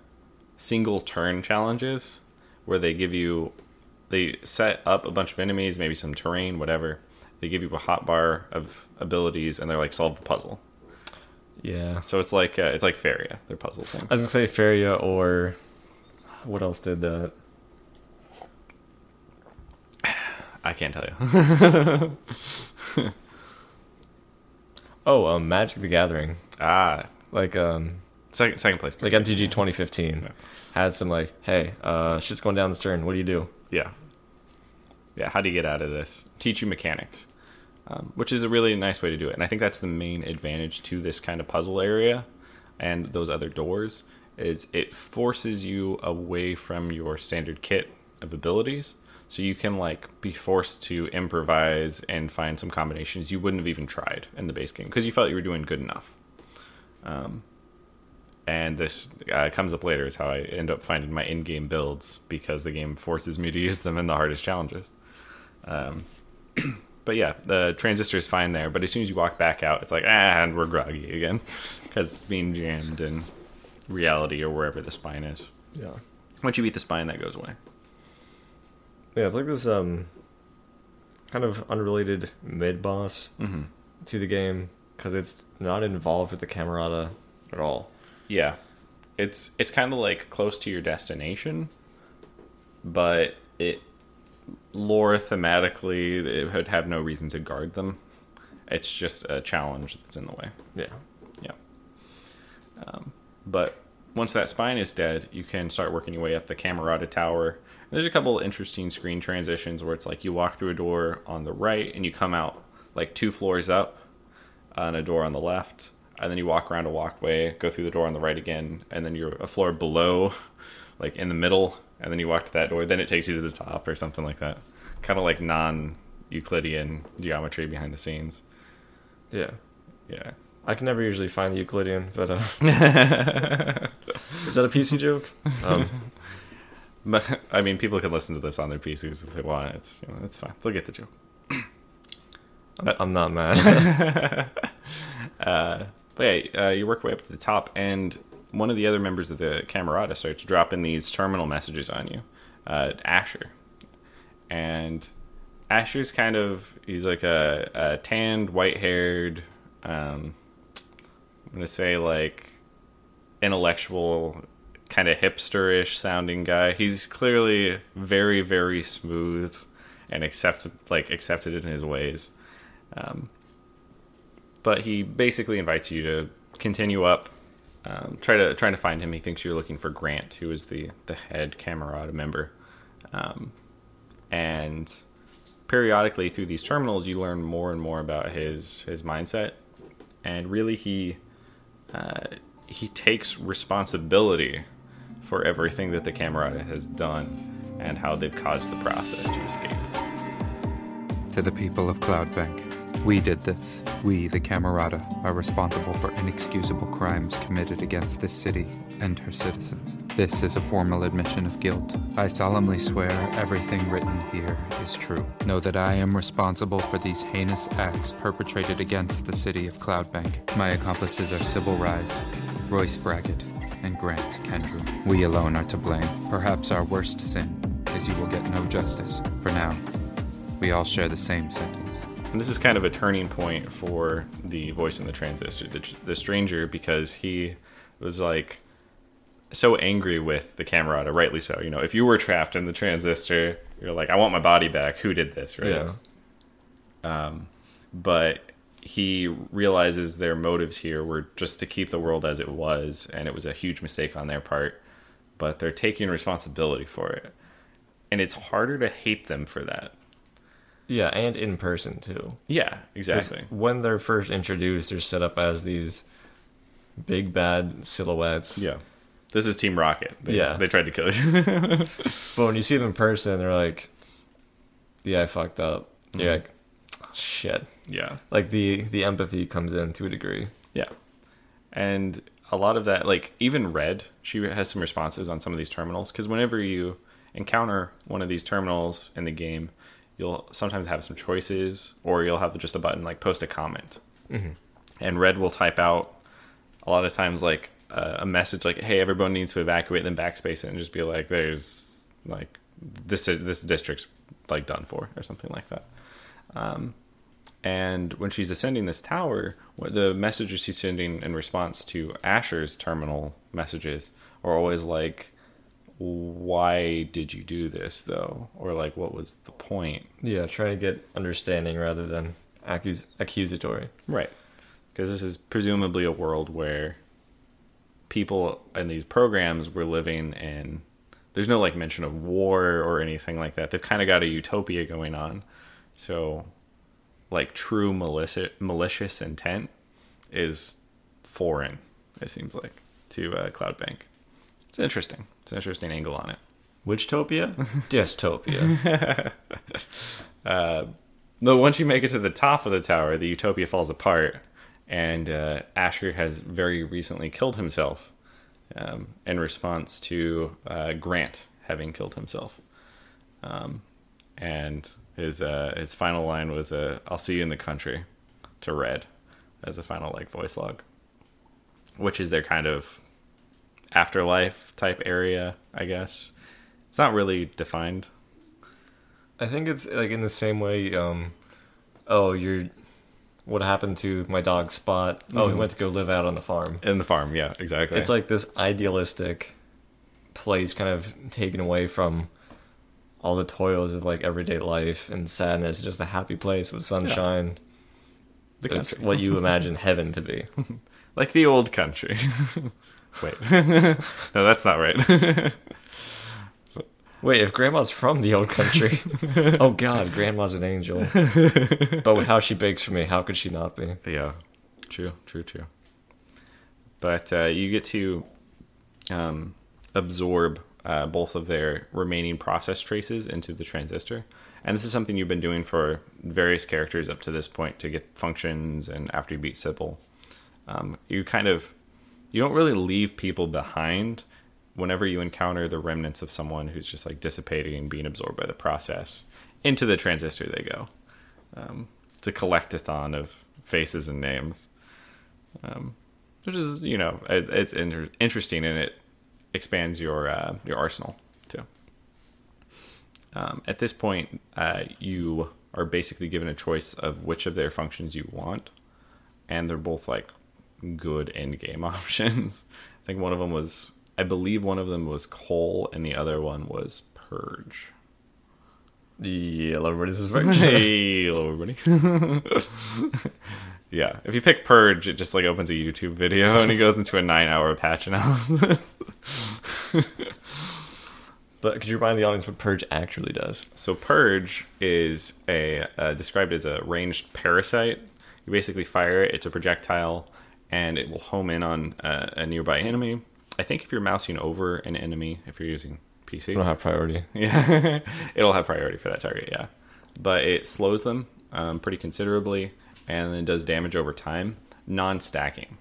[SPEAKER 2] single turn challenges, where they give you they set up a bunch of enemies, maybe some terrain, whatever. They give you a hot bar of abilities, and they're like solve the puzzle.
[SPEAKER 3] Yeah.
[SPEAKER 2] So it's like uh, it's like Faeria. They're puzzle things.
[SPEAKER 3] I was gonna say Faeria or what else did that?
[SPEAKER 2] I can't tell you.
[SPEAKER 3] Oh, um, Magic the Gathering.
[SPEAKER 2] ah,
[SPEAKER 3] Like um
[SPEAKER 2] second second place.
[SPEAKER 3] like MTG 2015 had some like, hey, uh, shit's going down this turn. What do you do?
[SPEAKER 2] Yeah. Yeah, how do you get out of this? Teach you mechanics, um, which is a really nice way to do it. And I think that's the main advantage to this kind of puzzle area and those other doors is it forces you away from your standard kit of abilities. So you can like be forced to improvise and find some combinations you wouldn't have even tried in the base game because you felt you were doing good enough. Um, and this uh, comes up later is how I end up finding my in-game builds because the game forces me to use them in the hardest challenges. Um, but yeah, the transistor is fine there, but as soon as you walk back out, it's like ah, and we're groggy again because it's being jammed in reality or wherever the spine is.
[SPEAKER 3] Yeah.
[SPEAKER 2] Once you beat the spine, that goes away.
[SPEAKER 3] Yeah, it's like this um kind of unrelated mid boss
[SPEAKER 2] Mm-hmm.
[SPEAKER 3] to the game because it's not involved with the Camerata at all.
[SPEAKER 2] Yeah, it's it's kind of like close to your destination, but it lore thematically it would have no reason to guard them. It's just a challenge that's in the way.
[SPEAKER 3] Yeah.
[SPEAKER 2] Yeah. Um, but once that spine is dead, you can start working your way up the Camerata Tower. And there's a couple of interesting screen transitions where it's like you walk through a door on the right and you come out like two floors up on a door on the left. And then you walk around a walkway, go through the door on the right again, and then you're a floor below, like in the middle, and then you walk to that door. Then it takes you to the top or something like that. Kind of like non Euclidean geometry behind the scenes.
[SPEAKER 3] Yeah.
[SPEAKER 2] Yeah.
[SPEAKER 3] I can never usually find the Euclidean, but uh, is that a PC joke? Um,
[SPEAKER 2] I mean, people can listen to this on their PCs if they want. It's you know, it's fine. They'll get the joke.
[SPEAKER 3] I'm not mad.
[SPEAKER 2] But yeah, uh, you work way up to the top, and one of the other members of the Camerata starts dropping these terminal messages on you, uh, Asher. And Asher's kind of he's like a, a tanned, white-haired, um, I'm gonna say like intellectual, kind of hipsterish sounding guy. He's clearly very, very smooth and accept like accepted in his ways. Um, but he basically invites you to continue up. Um, try to trying to find him. He thinks you're looking for Grant, who is the the head Camerata member. Um, and periodically through these terminals, you learn more and more about his his mindset. And really, he uh, he takes responsibility for everything that the Camerata has done and how they've caused the process to escape.
[SPEAKER 6] To the people of Cloudbank, we did this. We, the Camerata, are responsible for inexcusable crimes committed against this city and her citizens. This is a formal admission of guilt. I solemnly swear everything written here is true. Know that I am responsible for these heinous acts perpetrated against the city of Cloudbank. My accomplices are Sybil Reisz, Royce Bracket, and Grant Kendrell. We alone are to blame. Perhaps our worst sin is you will get no justice. For now, we all share the same sentence.
[SPEAKER 2] And this is kind of a turning point for the voice in the transistor, the, the stranger, because he was like so angry with the Camerata, rightly so. You know, if you were trapped in the transistor, you're like, I want my body back. Who did this, right?
[SPEAKER 3] yeah.
[SPEAKER 2] Um, but he realizes their motives here were just to keep the world as it was, and it was a huge mistake on their part. But they're taking responsibility for it. And it's harder to hate them for that.
[SPEAKER 3] Yeah, and in person too.
[SPEAKER 2] Yeah, exactly.
[SPEAKER 3] When they're first introduced, they're set up as these big bad silhouettes.
[SPEAKER 2] Yeah. This is Team Rocket. They,
[SPEAKER 3] Yeah.
[SPEAKER 2] They tried to kill you.
[SPEAKER 3] But when you see them in person, they're like, "Yeah, I fucked up." You're mm-hmm. like, oh, "Shit."
[SPEAKER 2] Yeah.
[SPEAKER 3] Like the the empathy comes in to a degree.
[SPEAKER 2] Yeah. And a lot of that, like even Red, she has some responses on some of these terminals because whenever you encounter one of these terminals in the game, you'll sometimes have some choices or you'll have just a button like post a comment. And Red will type out a lot of times like uh, a message like, "Hey, everyone needs to evacuate," then backspace it and just be like, "There's like this this district's like done for" or something like that. And when she's ascending this tower, the messages she's sending in response to Asher's terminal messages are always like, "Why did you do this, though?" Or like, "What was the point?"
[SPEAKER 3] Yeah, trying to get understanding rather than accus- accusatory.
[SPEAKER 2] Right. Because this is presumably a world where people in these programs were living in. There's no like mention of war or anything like that. They've kind of got a utopia going on. So, like true malicious malicious intent is foreign. It seems like to uh, Cloudbank. It's interesting. It's an interesting angle on it.
[SPEAKER 3] Which topia? Dystopia.
[SPEAKER 2] Though once you make it to the top of the tower, the utopia falls apart, and uh, Asher has very recently killed himself um, in response to uh, Grant having killed himself. Um, and his uh, his final line was, uh, "I'll see you in the country," to Red, as a final like voice log, which is their kind of afterlife type area, I guess. It's not really defined.
[SPEAKER 3] I think it's like in the same way. Um, oh, you're what happened to my dog Spot? Oh, he
[SPEAKER 2] Mhm.
[SPEAKER 3] went to go live out on the farm.
[SPEAKER 2] In the farm, yeah, exactly.
[SPEAKER 3] It's like this idealistic place kind of taken away from all the toils of like everyday life and sadness, just a happy place with sunshine.
[SPEAKER 2] the
[SPEAKER 3] It's
[SPEAKER 2] country.
[SPEAKER 3] what you imagine heaven to be.
[SPEAKER 2] like the old country. Wait, no, that's not right.
[SPEAKER 3] Wait, if grandma's from the old country, oh god, grandma's an angel. but with how she bakes for me, how could she not be?
[SPEAKER 2] yeah, true, true, true. But uh, you get to um, absorb uh, both of their remaining process traces into the transistor, and this is something you've been doing for various characters up to this point to get functions. And after you beat Sybil, um, you kind of you don't really leave people behind whenever you encounter the remnants of someone who's just like dissipating and being absorbed by the process. Into the transistor they go um, it's a collectathon of faces and names. Um, which is you know it, it's inter- interesting and it expands your uh, your arsenal too um, at this point uh, you are basically given a choice of which of their functions you want and they're both like good end game options. I think one of them was, I believe one of them was Cull, and the other one was purge.
[SPEAKER 3] Yeah, everybody, this is very
[SPEAKER 2] hey, hello everybody. yeah, if you pick purge, it just like opens a YouTube video and it goes into a nine-hour patch analysis.
[SPEAKER 3] But could you remind the audience what Purge actually does?
[SPEAKER 2] So purge is a uh, described as a ranged parasite. You basically fire it; it's a projectile, and it will home in on uh, a nearby enemy. I think if you're mousing over an enemy, if you're using PC,
[SPEAKER 3] don't have priority.
[SPEAKER 2] yeah, it'll have priority for that target. Yeah, but it slows them um, pretty considerably, and then does damage over time, non-stacking.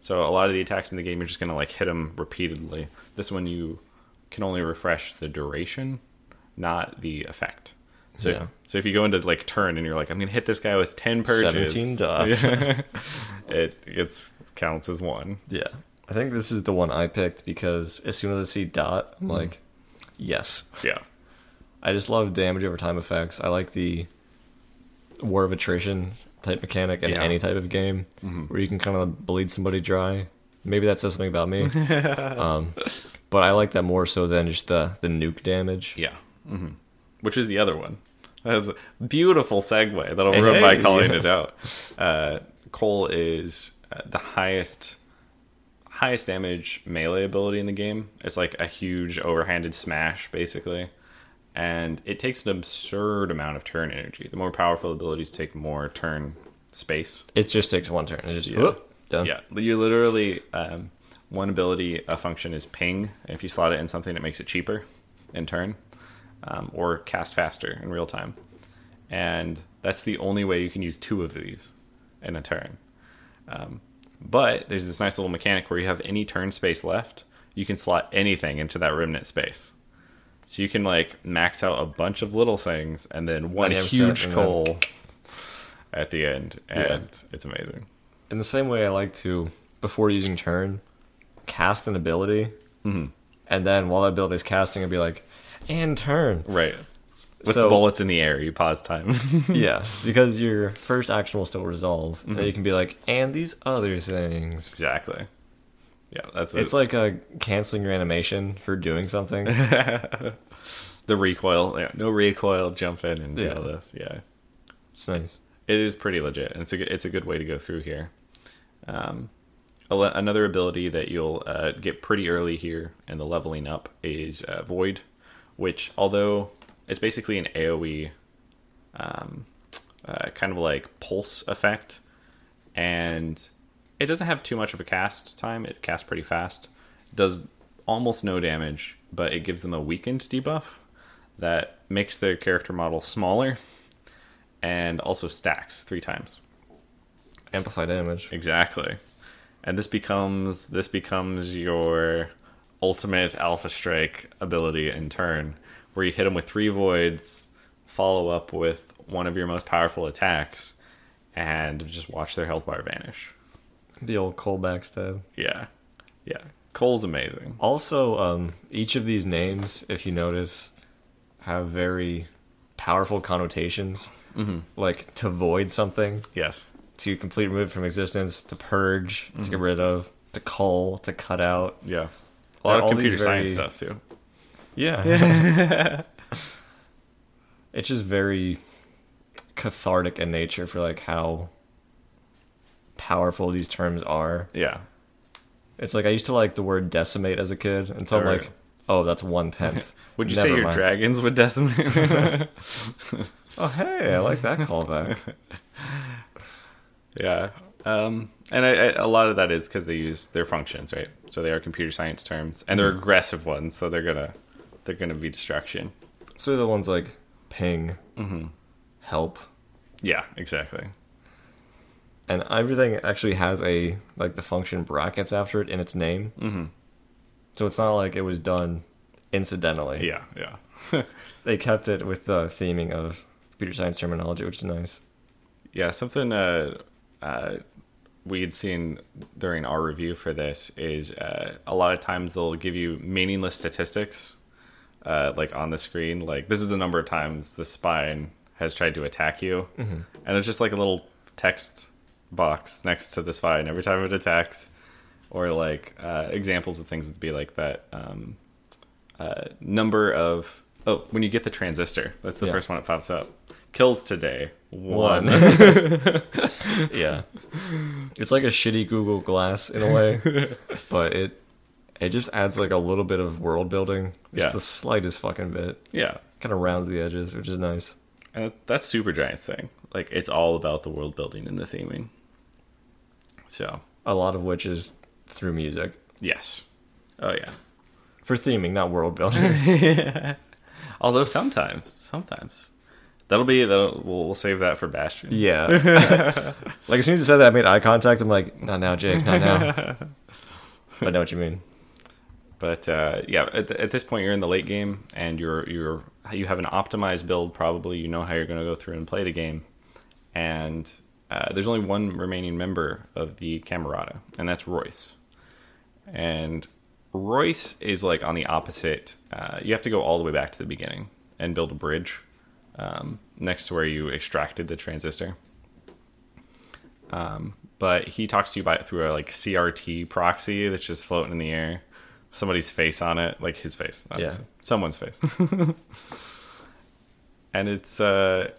[SPEAKER 2] So a lot of the attacks in the game, you're just gonna like hit them repeatedly. This one you can only refresh the duration, not the effect. So,
[SPEAKER 3] Yeah.
[SPEAKER 2] so if you go into like turn and you're like, I'm gonna hit this guy with ten purges,
[SPEAKER 3] 17 dots.
[SPEAKER 2] it it's counts as one.
[SPEAKER 3] Yeah. I think this is the one I picked because as soon as I see dot,
[SPEAKER 2] Mm-hmm.
[SPEAKER 3] I'm like, yes.
[SPEAKER 2] Yeah,
[SPEAKER 3] I just love damage over time effects. I like the war of attrition type mechanic in
[SPEAKER 2] Yeah.
[SPEAKER 3] any type of game where you can kind of bleed somebody dry. Maybe that says something about me. um, but I like that more so than just the, the nuke damage.
[SPEAKER 2] Yeah. hmm Which is the other one. That's a beautiful segue that I'll ruin by
[SPEAKER 3] Hey.
[SPEAKER 2] calling it out. Uh, Cull is uh, the highest highest damage melee ability in the game. It's like a huge overhanded smash, basically. And it takes an absurd amount of turn energy. The more powerful abilities take more turn space.
[SPEAKER 3] It just takes one turn. It just
[SPEAKER 2] Yeah.
[SPEAKER 3] whoop, done.
[SPEAKER 2] Yeah, you literally um, one ability a function is ping. If you slot it in something, it makes it cheaper in turn, um, or cast faster in real time, and that's the only way you can use two of these in a turn. Um, but there's this nice little mechanic where you have any turn space left, you can slot anything into that remnant space. So you can like max out a bunch of little things and then one huge
[SPEAKER 3] and then-
[SPEAKER 2] Cull at the end, and it's amazing.
[SPEAKER 3] In the same way, I like to, before using turn, cast an ability.
[SPEAKER 2] Mm-hmm.
[SPEAKER 3] And then while that ability is casting, I'd be like, and turn.
[SPEAKER 2] Right. With
[SPEAKER 3] So-
[SPEAKER 2] the bullets in the air, you pause time.
[SPEAKER 3] yeah, because your first action will still resolve.
[SPEAKER 2] Mm-hmm.
[SPEAKER 3] And you can be like, and these other things.
[SPEAKER 2] exactly. Yeah, that's
[SPEAKER 3] It's
[SPEAKER 2] it.
[SPEAKER 3] like a canceling your animation for doing something.
[SPEAKER 2] the recoil. Yeah, no recoil. Jump in and do
[SPEAKER 3] Yeah.
[SPEAKER 2] all this. Yeah,
[SPEAKER 3] It's nice.
[SPEAKER 2] it is pretty legit, and it's a good, it's a good way to go through here. Um, another ability that you'll uh, get pretty early here in the leveling up is uh, Void, which although it's basically an AOE, um, uh, kind of like pulse effect, and it doesn't have too much of a cast time. It casts pretty fast, does almost no damage, but it gives them a weakened debuff that makes their character model smaller and also stacks three times.
[SPEAKER 3] Amplify damage.
[SPEAKER 2] Exactly. And this becomes this becomes your ultimate alpha strike ability in turn, where you hit them with three voids, follow up with one of your most powerful attacks, and just watch their health bar vanish.
[SPEAKER 3] The old Cull backstab.
[SPEAKER 2] Yeah. Yeah. Cull's amazing.
[SPEAKER 3] Also, um, each of these names, if you notice, have very powerful connotations. Mm-hmm. Like to void something
[SPEAKER 2] Yes.
[SPEAKER 3] to complete remove from existence, to purge, to get rid of, to cull, to cut out.
[SPEAKER 2] Yeah. A lot of computer science
[SPEAKER 3] very-
[SPEAKER 2] stuff too.
[SPEAKER 3] Yeah. it's just very cathartic in nature for like how powerful these terms are.
[SPEAKER 2] Yeah.
[SPEAKER 3] It's like I used to like the word decimate as a kid until I'm like, oh, that's one tenth.
[SPEAKER 2] Would you say your dragons would decimate?
[SPEAKER 3] Oh, hey, I like that callback.
[SPEAKER 2] yeah. Um, and I, I, a lot of that is because they use their functions, right? So they are computer science terms, and they're
[SPEAKER 3] Mm-hmm.
[SPEAKER 2] aggressive ones, so they're gonna they're gonna be distraction.
[SPEAKER 3] so the ones like ping, help,
[SPEAKER 2] Yeah, exactly.
[SPEAKER 3] and everything actually has a like the function brackets after it in its name. Mm-hmm. So it's not like it was done incidentally.
[SPEAKER 2] Yeah, yeah.
[SPEAKER 3] They kept it with the theming of computer science terminology, which is nice.
[SPEAKER 2] Yeah, something uh, uh, we had seen during our review for this is uh, a lot of times they'll give you meaningless statistics, uh, like on the screen. Like this is the number of times the spine has tried to attack you, and it's just like a little text box next to the spine every time it attacks, or like uh, examples of things would be like that. Um, uh, number of oh, when you get the transistor, that's the
[SPEAKER 3] Yeah.
[SPEAKER 2] first one that pops up. Kills today one.
[SPEAKER 3] yeah. It's like a shitty Google Glass in a way, but it it just adds like a little bit of world building. Just
[SPEAKER 2] Yeah.
[SPEAKER 3] the slightest fucking bit.
[SPEAKER 2] yeah,
[SPEAKER 3] Kind of rounds the edges, which is nice.
[SPEAKER 2] and that's Supergiant's thing. Like it's all about the world building and the theming. So
[SPEAKER 3] A lot of which is through music.
[SPEAKER 2] yes, oh yeah.
[SPEAKER 3] For theming, not world building.
[SPEAKER 2] Although sometimes, sometimes that'll be that'll, we'll, we'll save that for Bastion.
[SPEAKER 3] yeah. like as soon as you said that, I made eye contact. I'm like, not now, Jake, not now. but I know what you mean.
[SPEAKER 2] But uh, yeah, at, at this point you're in the late game and you're you're you have an optimized build. Probably you know how you're going to go through and play the game, and uh, there's only one remaining member of the Camerata, and that's Royce. And Royce is like on the opposite. Uh, you have to go all the way back to the beginning and build a bridge um, next to where you extracted the transistor. Um, but he talks to you about through a like CRT proxy that's just floating in the air. Somebody's face on it, like his face, not
[SPEAKER 3] Yeah.
[SPEAKER 2] someone's face. and it's uh,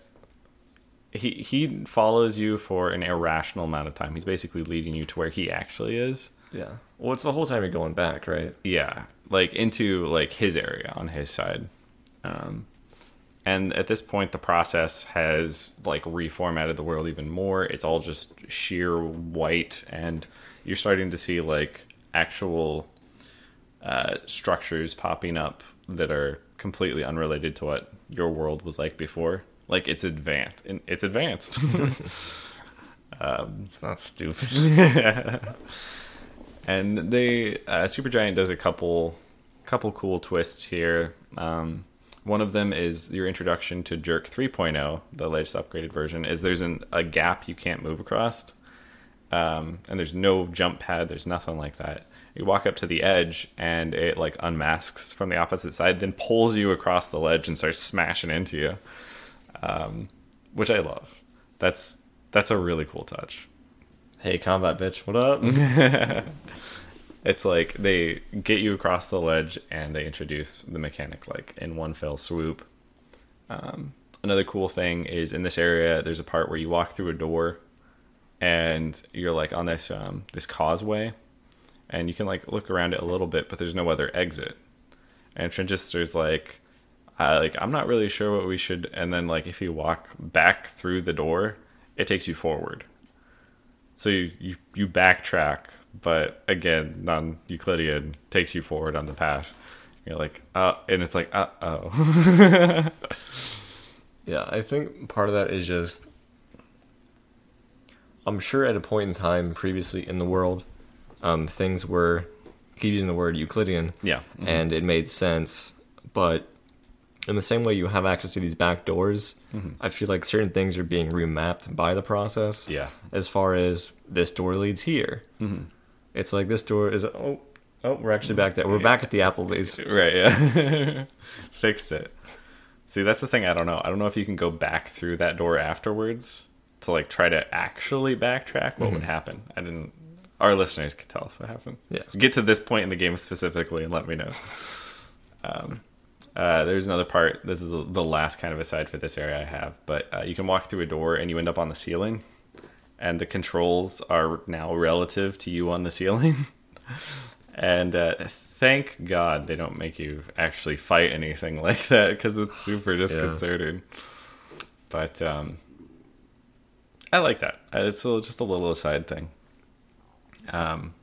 [SPEAKER 2] he he follows you for an irrational amount of time. He's basically leading you to where he actually is.
[SPEAKER 3] Yeah. Well, it's the whole time you're going back, right?
[SPEAKER 2] Yeah, like into like his area on his side. Um, and at this point, the process has like reformatted the world even more. It's all just sheer white, and you're starting to see like actual uh, structures popping up that are completely unrelated to what your world was like before. Like it's advanced, it's advanced.
[SPEAKER 3] It's not stupid.
[SPEAKER 2] and they uh, Supergiant does a couple couple cool twists here. Um, one of them is your introduction to Jerk 3.0, the latest upgraded version. Is there's an, a gap you can't move across, um, and there's no jump pad. There's nothing like that. You walk up to the edge, and it like unmasks from the opposite side, then pulls you across the ledge and starts smashing into you, um, which I love. That's that's a really cool touch.
[SPEAKER 3] hey, combat bitch, what up?
[SPEAKER 2] It's like they get you across the ledge and they introduce the mechanic like in one fell swoop. Um, another cool thing is in this area, there's a part where you walk through a door, and you're like on this um, this causeway, and you can like look around it a little bit, but there's no other exit. And Transistor's like, uh, like I'm not really sure what we should. And then like if you walk back through the door, it takes you forward. So you, you, you backtrack, but again, non Euclidean takes you forward on the path. You're like, uh, and it's like, uh oh.
[SPEAKER 3] Yeah, I think part of that is just. I'm sure at a point in time previously in the world, um, things were. Keep using the word Euclidean.
[SPEAKER 2] Yeah.
[SPEAKER 3] And it made sense. But in the same way you have access to these back doors, I feel like certain things are being remapped by the process.
[SPEAKER 2] Yeah.
[SPEAKER 3] As far as this door leads here. Mm-hmm. It's like this door is. Oh, oh, we're actually back there. We're back at the Applebee's.
[SPEAKER 2] Right, yeah. Fixed it. See, that's the thing I don't know. I don't know if you can go back through that door afterwards to like try to actually backtrack what would happen. I didn't. Our listeners could tell us what happens.
[SPEAKER 3] Yeah.
[SPEAKER 2] Get to this point in the game specifically and let me know. Um, uh, there's another part. This is the last kind of aside for this area I have, but uh, you can walk through a door and you end up on the ceiling, and the controls are now relative to you on the ceiling. and uh, thank God they don't make you actually fight anything like that because it's super disconcerting. But um, I like that. Uh, It's a, just a little aside thing. Um,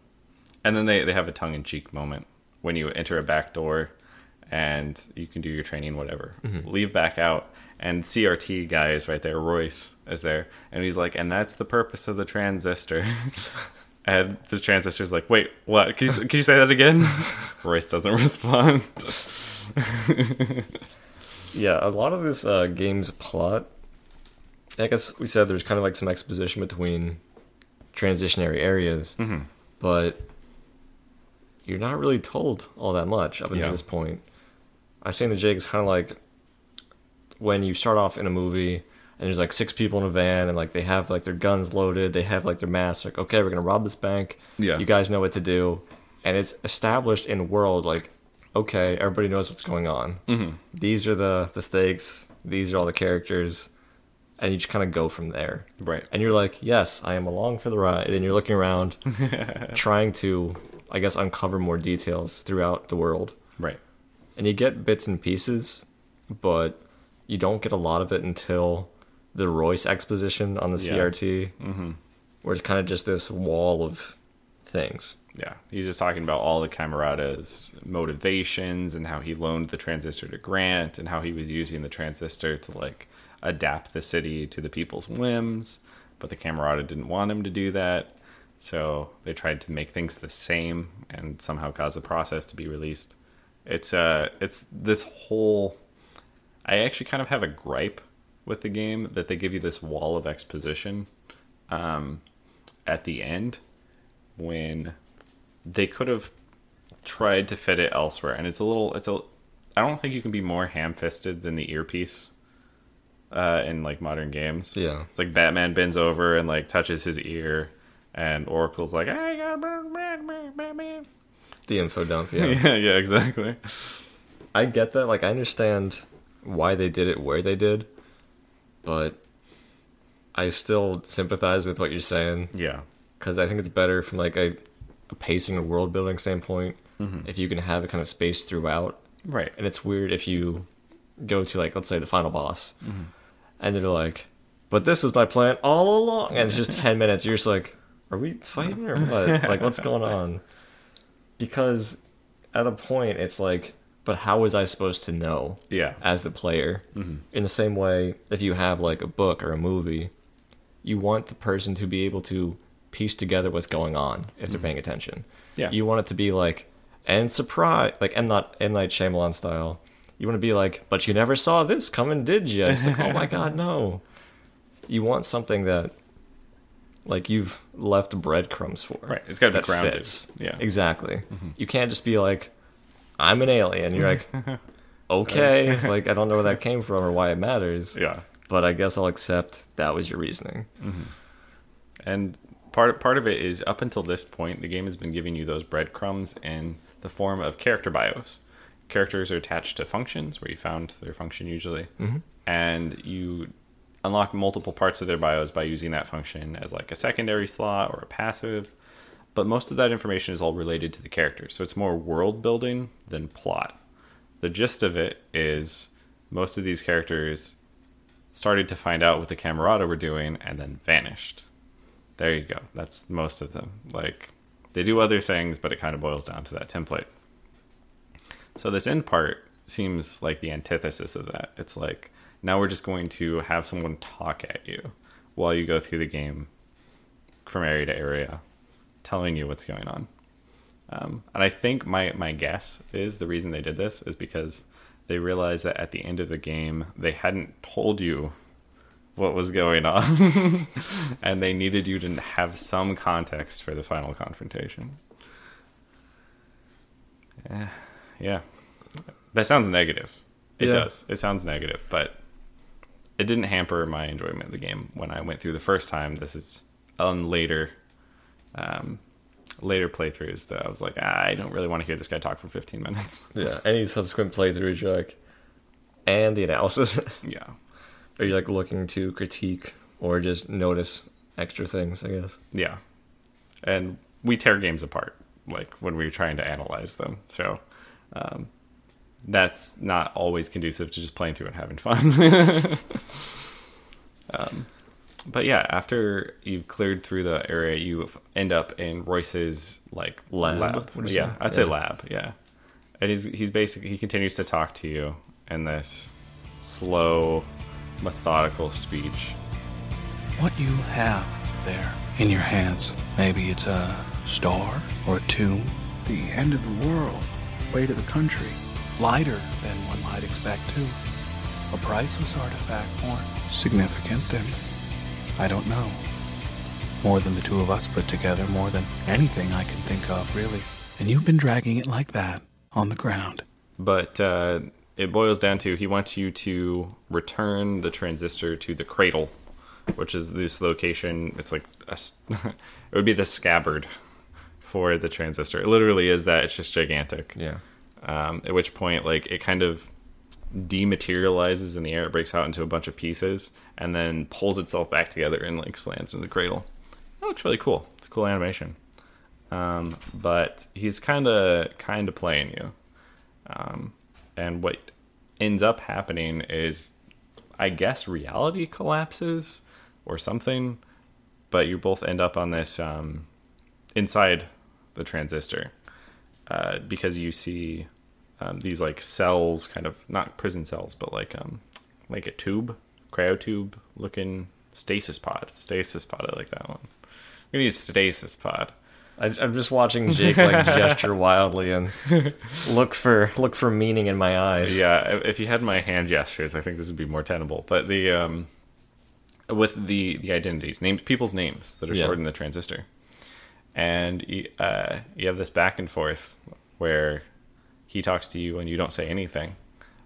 [SPEAKER 2] and then they, they have a tongue in cheek moment when you enter a back door and you can do your training, whatever. Leave back out, and CRT guy is right there. Royce is there, and he's like, and that's the purpose of the transistor. and the transistor's like, wait, what? Can you, can you say that again? Royce doesn't respond.
[SPEAKER 3] Yeah, a lot of this uh, game's plot. I guess we said there's kind of like some exposition between transitionary areas, but you're not really told all that much up until
[SPEAKER 2] Yeah.
[SPEAKER 3] this point. I was saying to Jake, it's kind of like when you start off in a movie and there's like six people in a van and like they have like their guns loaded, they have like their masks, like okay, we're gonna rob this bank.
[SPEAKER 2] Yeah.
[SPEAKER 3] you guys know what to do, and it's established in the world like okay, everybody knows what's going on. Mm-hmm. These are the the stakes. These are all the characters, and you just kind of go from there.
[SPEAKER 2] Right.
[SPEAKER 3] And you're like, yes, I am along for the ride. And you're looking around, trying to, I guess, uncover more details throughout the world.
[SPEAKER 2] Right.
[SPEAKER 3] And you get bits and pieces, but you don't get a lot of it until the Royce exposition on the
[SPEAKER 2] Yeah.
[SPEAKER 3] CRT, mm-hmm. where it's kind of just this wall of things.
[SPEAKER 2] Yeah, he's just talking about all the Camerata's motivations and how he loaned the transistor to Grant and how he was using the transistor to like adapt the city to the people's whims, but the Camerata didn't want him to do that. So they tried to make things the same and somehow cause the process to be released. It's uh it's this whole I actually kind of have a gripe with the game that they give you this wall of exposition um at the end when they could have tried to fit it elsewhere and it's a little it's a i don't think you can be more ham-fisted than the earpiece uh in like modern games
[SPEAKER 3] Yeah.
[SPEAKER 2] it's like batman bends over and like touches his ear and oracle's like i got batman Batman."
[SPEAKER 3] The info dump, yeah.
[SPEAKER 2] yeah yeah exactly
[SPEAKER 3] I get that. Like, I understand why they did it where they did, but I still sympathize with what you're saying
[SPEAKER 2] yeah
[SPEAKER 3] because I think it's better from like a, a pacing and world building standpoint if you can have a kind of space throughout.
[SPEAKER 2] right
[SPEAKER 3] And it's weird if you go to like let's say the final boss, and they're like, "But this was my plan all along," and it's just ten minutes. You're just like, "Are we fighting or what? like, what's going on?" Because at a point, it's like, "But how was I supposed to know?"
[SPEAKER 2] yeah
[SPEAKER 3] as the player. Mm-hmm. In the same way, if you have like a book or a movie, you want the person to be able to piece together what's going on if they're mm-hmm. paying attention.
[SPEAKER 2] Yeah.
[SPEAKER 3] You want it to be like, and surprise, like M not M Night Shyamalan style. You want to be like, but you never saw this coming, did you? It's like, oh my god, no. You want something that, like, you've left breadcrumbs for.
[SPEAKER 2] Right, it's gotta be
[SPEAKER 3] that
[SPEAKER 2] grounded.
[SPEAKER 3] fits.
[SPEAKER 2] Yeah.
[SPEAKER 3] Exactly. Mm-hmm. You can't just be like, I'm an alien. You're like, okay, like I don't know where that came from or why it matters,
[SPEAKER 2] yeah
[SPEAKER 3] but I guess I'll accept that was your reasoning. Mm-hmm.
[SPEAKER 2] And part part of it is up until this point, the game has been giving you those breadcrumbs in the form of character bios. Characters are attached to functions where you found their function usually, mm-hmm. and you unlock multiple parts of their bios by using that function as like a secondary slot or a passive. But most of that information is all related to the characters, so it's more world building than plot. The gist of it is most of these characters started to find out what the Camerata were doing and then vanished. There you go. That's most of them. Like they do other things, but it kind of boils down to that template. So this end part seems like the antithesis of that. It's like now we're just going to have someone talk at you while you go through the game from area to area, telling you what's going on. Um, and I think my my guess is the reason they did this is because they realized that at the end of the game they hadn't told you what was going on, and they needed you to have some context for the final confrontation. Yeah, yeah. that sounds negative. It
[SPEAKER 3] Yeah.
[SPEAKER 2] does. It sounds negative, but it didn't hamper my enjoyment of the game when I went through the first time. This is on later, um, later playthroughs that I was like, ah, I don't really want to hear this guy talk for 15 minutes.
[SPEAKER 3] Yeah. Any subsequent playthroughs, you're like, and the analysis.
[SPEAKER 2] yeah,
[SPEAKER 3] Are you like looking to critique or just notice extra things? I guess.
[SPEAKER 2] yeah, and we tear games apart like when we're trying to analyze them. So. Um, that's not always conducive to just playing through and having fun. um, but yeah, after you've cleared through the area, you end up in Royce's like
[SPEAKER 3] Lab, would you
[SPEAKER 2] Yeah,
[SPEAKER 3] say?
[SPEAKER 2] I'd say
[SPEAKER 3] Yeah.
[SPEAKER 2] lab. Yeah, and he's he's basically he continues to talk to you in this slow, methodical speech.
[SPEAKER 7] What you have there in your hands. Maybe it's a star or a tomb. The end of the world. Way to the country. Lighter than one might expect, too. A priceless artifact, more significant than. I don't know. More than the two of us put together, more than anything I can think of, really. And you've been dragging it like that on the ground.
[SPEAKER 2] But uh, it boils down to he wants you to return the transistor to the cradle, which is this location. It's like a, it would be the scabbard for the transistor. It literally is that. It's just gigantic.
[SPEAKER 3] Yeah.
[SPEAKER 2] Um, at which point, like it kind of dematerializes in the air. It breaks out into a bunch of pieces and then pulls itself back together and like slams in the cradle. That looks really cool. It's a cool animation. Um, but he's kind of kind of playing you. Um, and what ends up happening is, I guess, reality collapses or something. But you both end up on this um, inside the transistor uh, because you see um, these like cells, kind of not prison cells, but like um, like a tube, cryotube looking stasis pod. Stasis pod, I like that one. I'm gonna use stasis pod.
[SPEAKER 3] I, I'm just watching Jake like gesture wildly and look for look for meaning in my eyes.
[SPEAKER 2] Yeah, if- if you had my hand gestures, I think this would be more tenable. But the um, with the the identities, names, people's names that are
[SPEAKER 3] Yeah.
[SPEAKER 2] stored in the transistor, and you, uh, you have this back and forth where he talks to you and you don't say anything.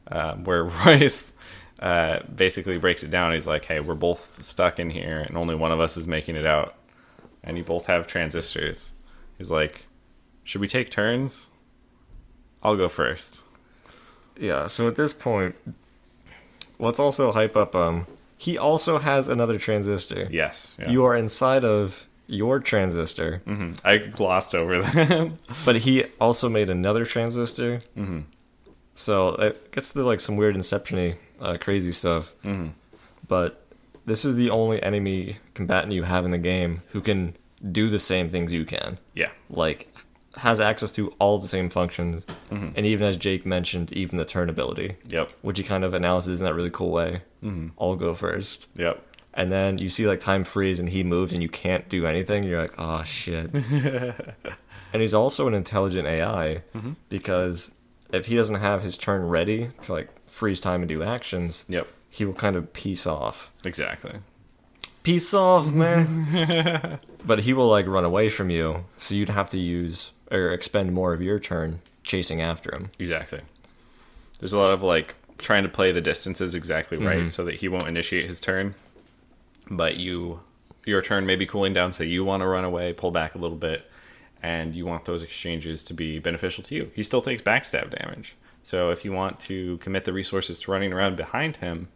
[SPEAKER 2] Um, where Royce uh, basically breaks it down. He's like, "Hey, we're both stuck in here, and only one of us is making it out, and you both have transistors." He's like, "Should we take turns? I'll go first.
[SPEAKER 3] Yeah, so at this point, let's also hype up. Um, he also has another transistor.
[SPEAKER 2] Yes, yeah.
[SPEAKER 3] You are inside of your transistor,
[SPEAKER 2] Mhm. I glossed over that.
[SPEAKER 3] but he also made another transistor. Mm-hmm. So it gets to like some weird Inception-y, uh, crazy stuff. Mm-hmm. But this is the only enemy combatant you have in the game who can do the same things you can.
[SPEAKER 2] yeah,
[SPEAKER 3] Like has access to all the same functions, and even as Jake mentioned, even the turn ability.
[SPEAKER 2] yep,
[SPEAKER 3] which he kind of announces in that really cool way. Mm-hmm. I'll go first.
[SPEAKER 2] yep.
[SPEAKER 3] And then you see like time freeze and he moves and you can't do anything. You're like, oh shit. and he's also an intelligent AI because if he doesn't have his turn ready to like freeze time and do actions,
[SPEAKER 2] Yep,
[SPEAKER 3] he will kind of piece off.
[SPEAKER 2] exactly.
[SPEAKER 3] Peace off, man. but he will like run away from you, so you'd have to use or expend more of your turn chasing after him.
[SPEAKER 2] Exactly. There's a lot of like trying to play the distances exactly right
[SPEAKER 3] Mm-hmm.
[SPEAKER 2] so that he won't initiate his turn. But you your turn may be cooling down, so you want to run away, pull back a little bit, and you want those exchanges to be beneficial to you. He still takes backstab damage. So if you want to commit the resources to running around behind him,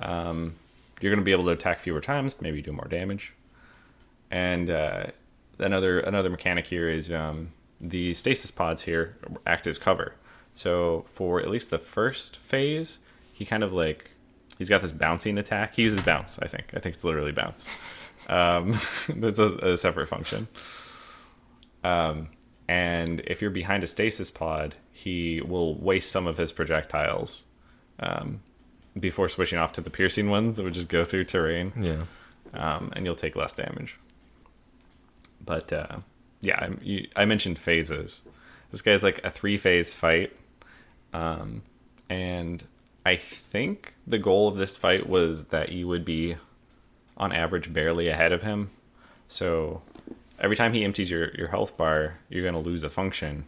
[SPEAKER 2] um, you're going to be able to attack fewer times, maybe do more damage. And uh, another another mechanic here is um, the stasis pods here act as cover. So for at least the first phase, he kind of like he's got this bouncing attack. He uses bounce, I think. I think it's literally bounce. Um, that's a, a separate function. Um, and if you're behind a stasis pod, he will waste some of his projectiles um, before switching off to the piercing ones that would just go through terrain
[SPEAKER 3] Yeah.
[SPEAKER 2] um, and you'll take less damage. But uh, yeah, I, you, I mentioned phases. This guy's like a three phase fight, um, and I think the goal of this fight was that you would be, on average, barely ahead of him. So every time he empties your, your health bar, you're going to lose a function.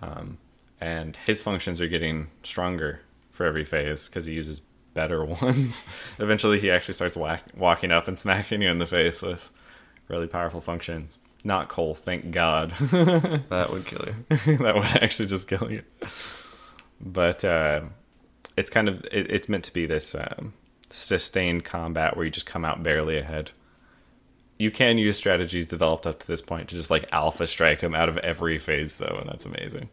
[SPEAKER 2] Um, and his functions are getting stronger for every phase because he uses better ones. Eventually, he actually starts whack, walking up and smacking you in the face with really powerful functions. Not Cull, thank God.
[SPEAKER 3] That would kill you.
[SPEAKER 2] that would actually just kill you. But uh, it's kind of it, it's meant to be this um, sustained combat where you just come out barely ahead. You can use strategies developed up to this point to just like alpha strike him out of every phase, though, and that's amazing.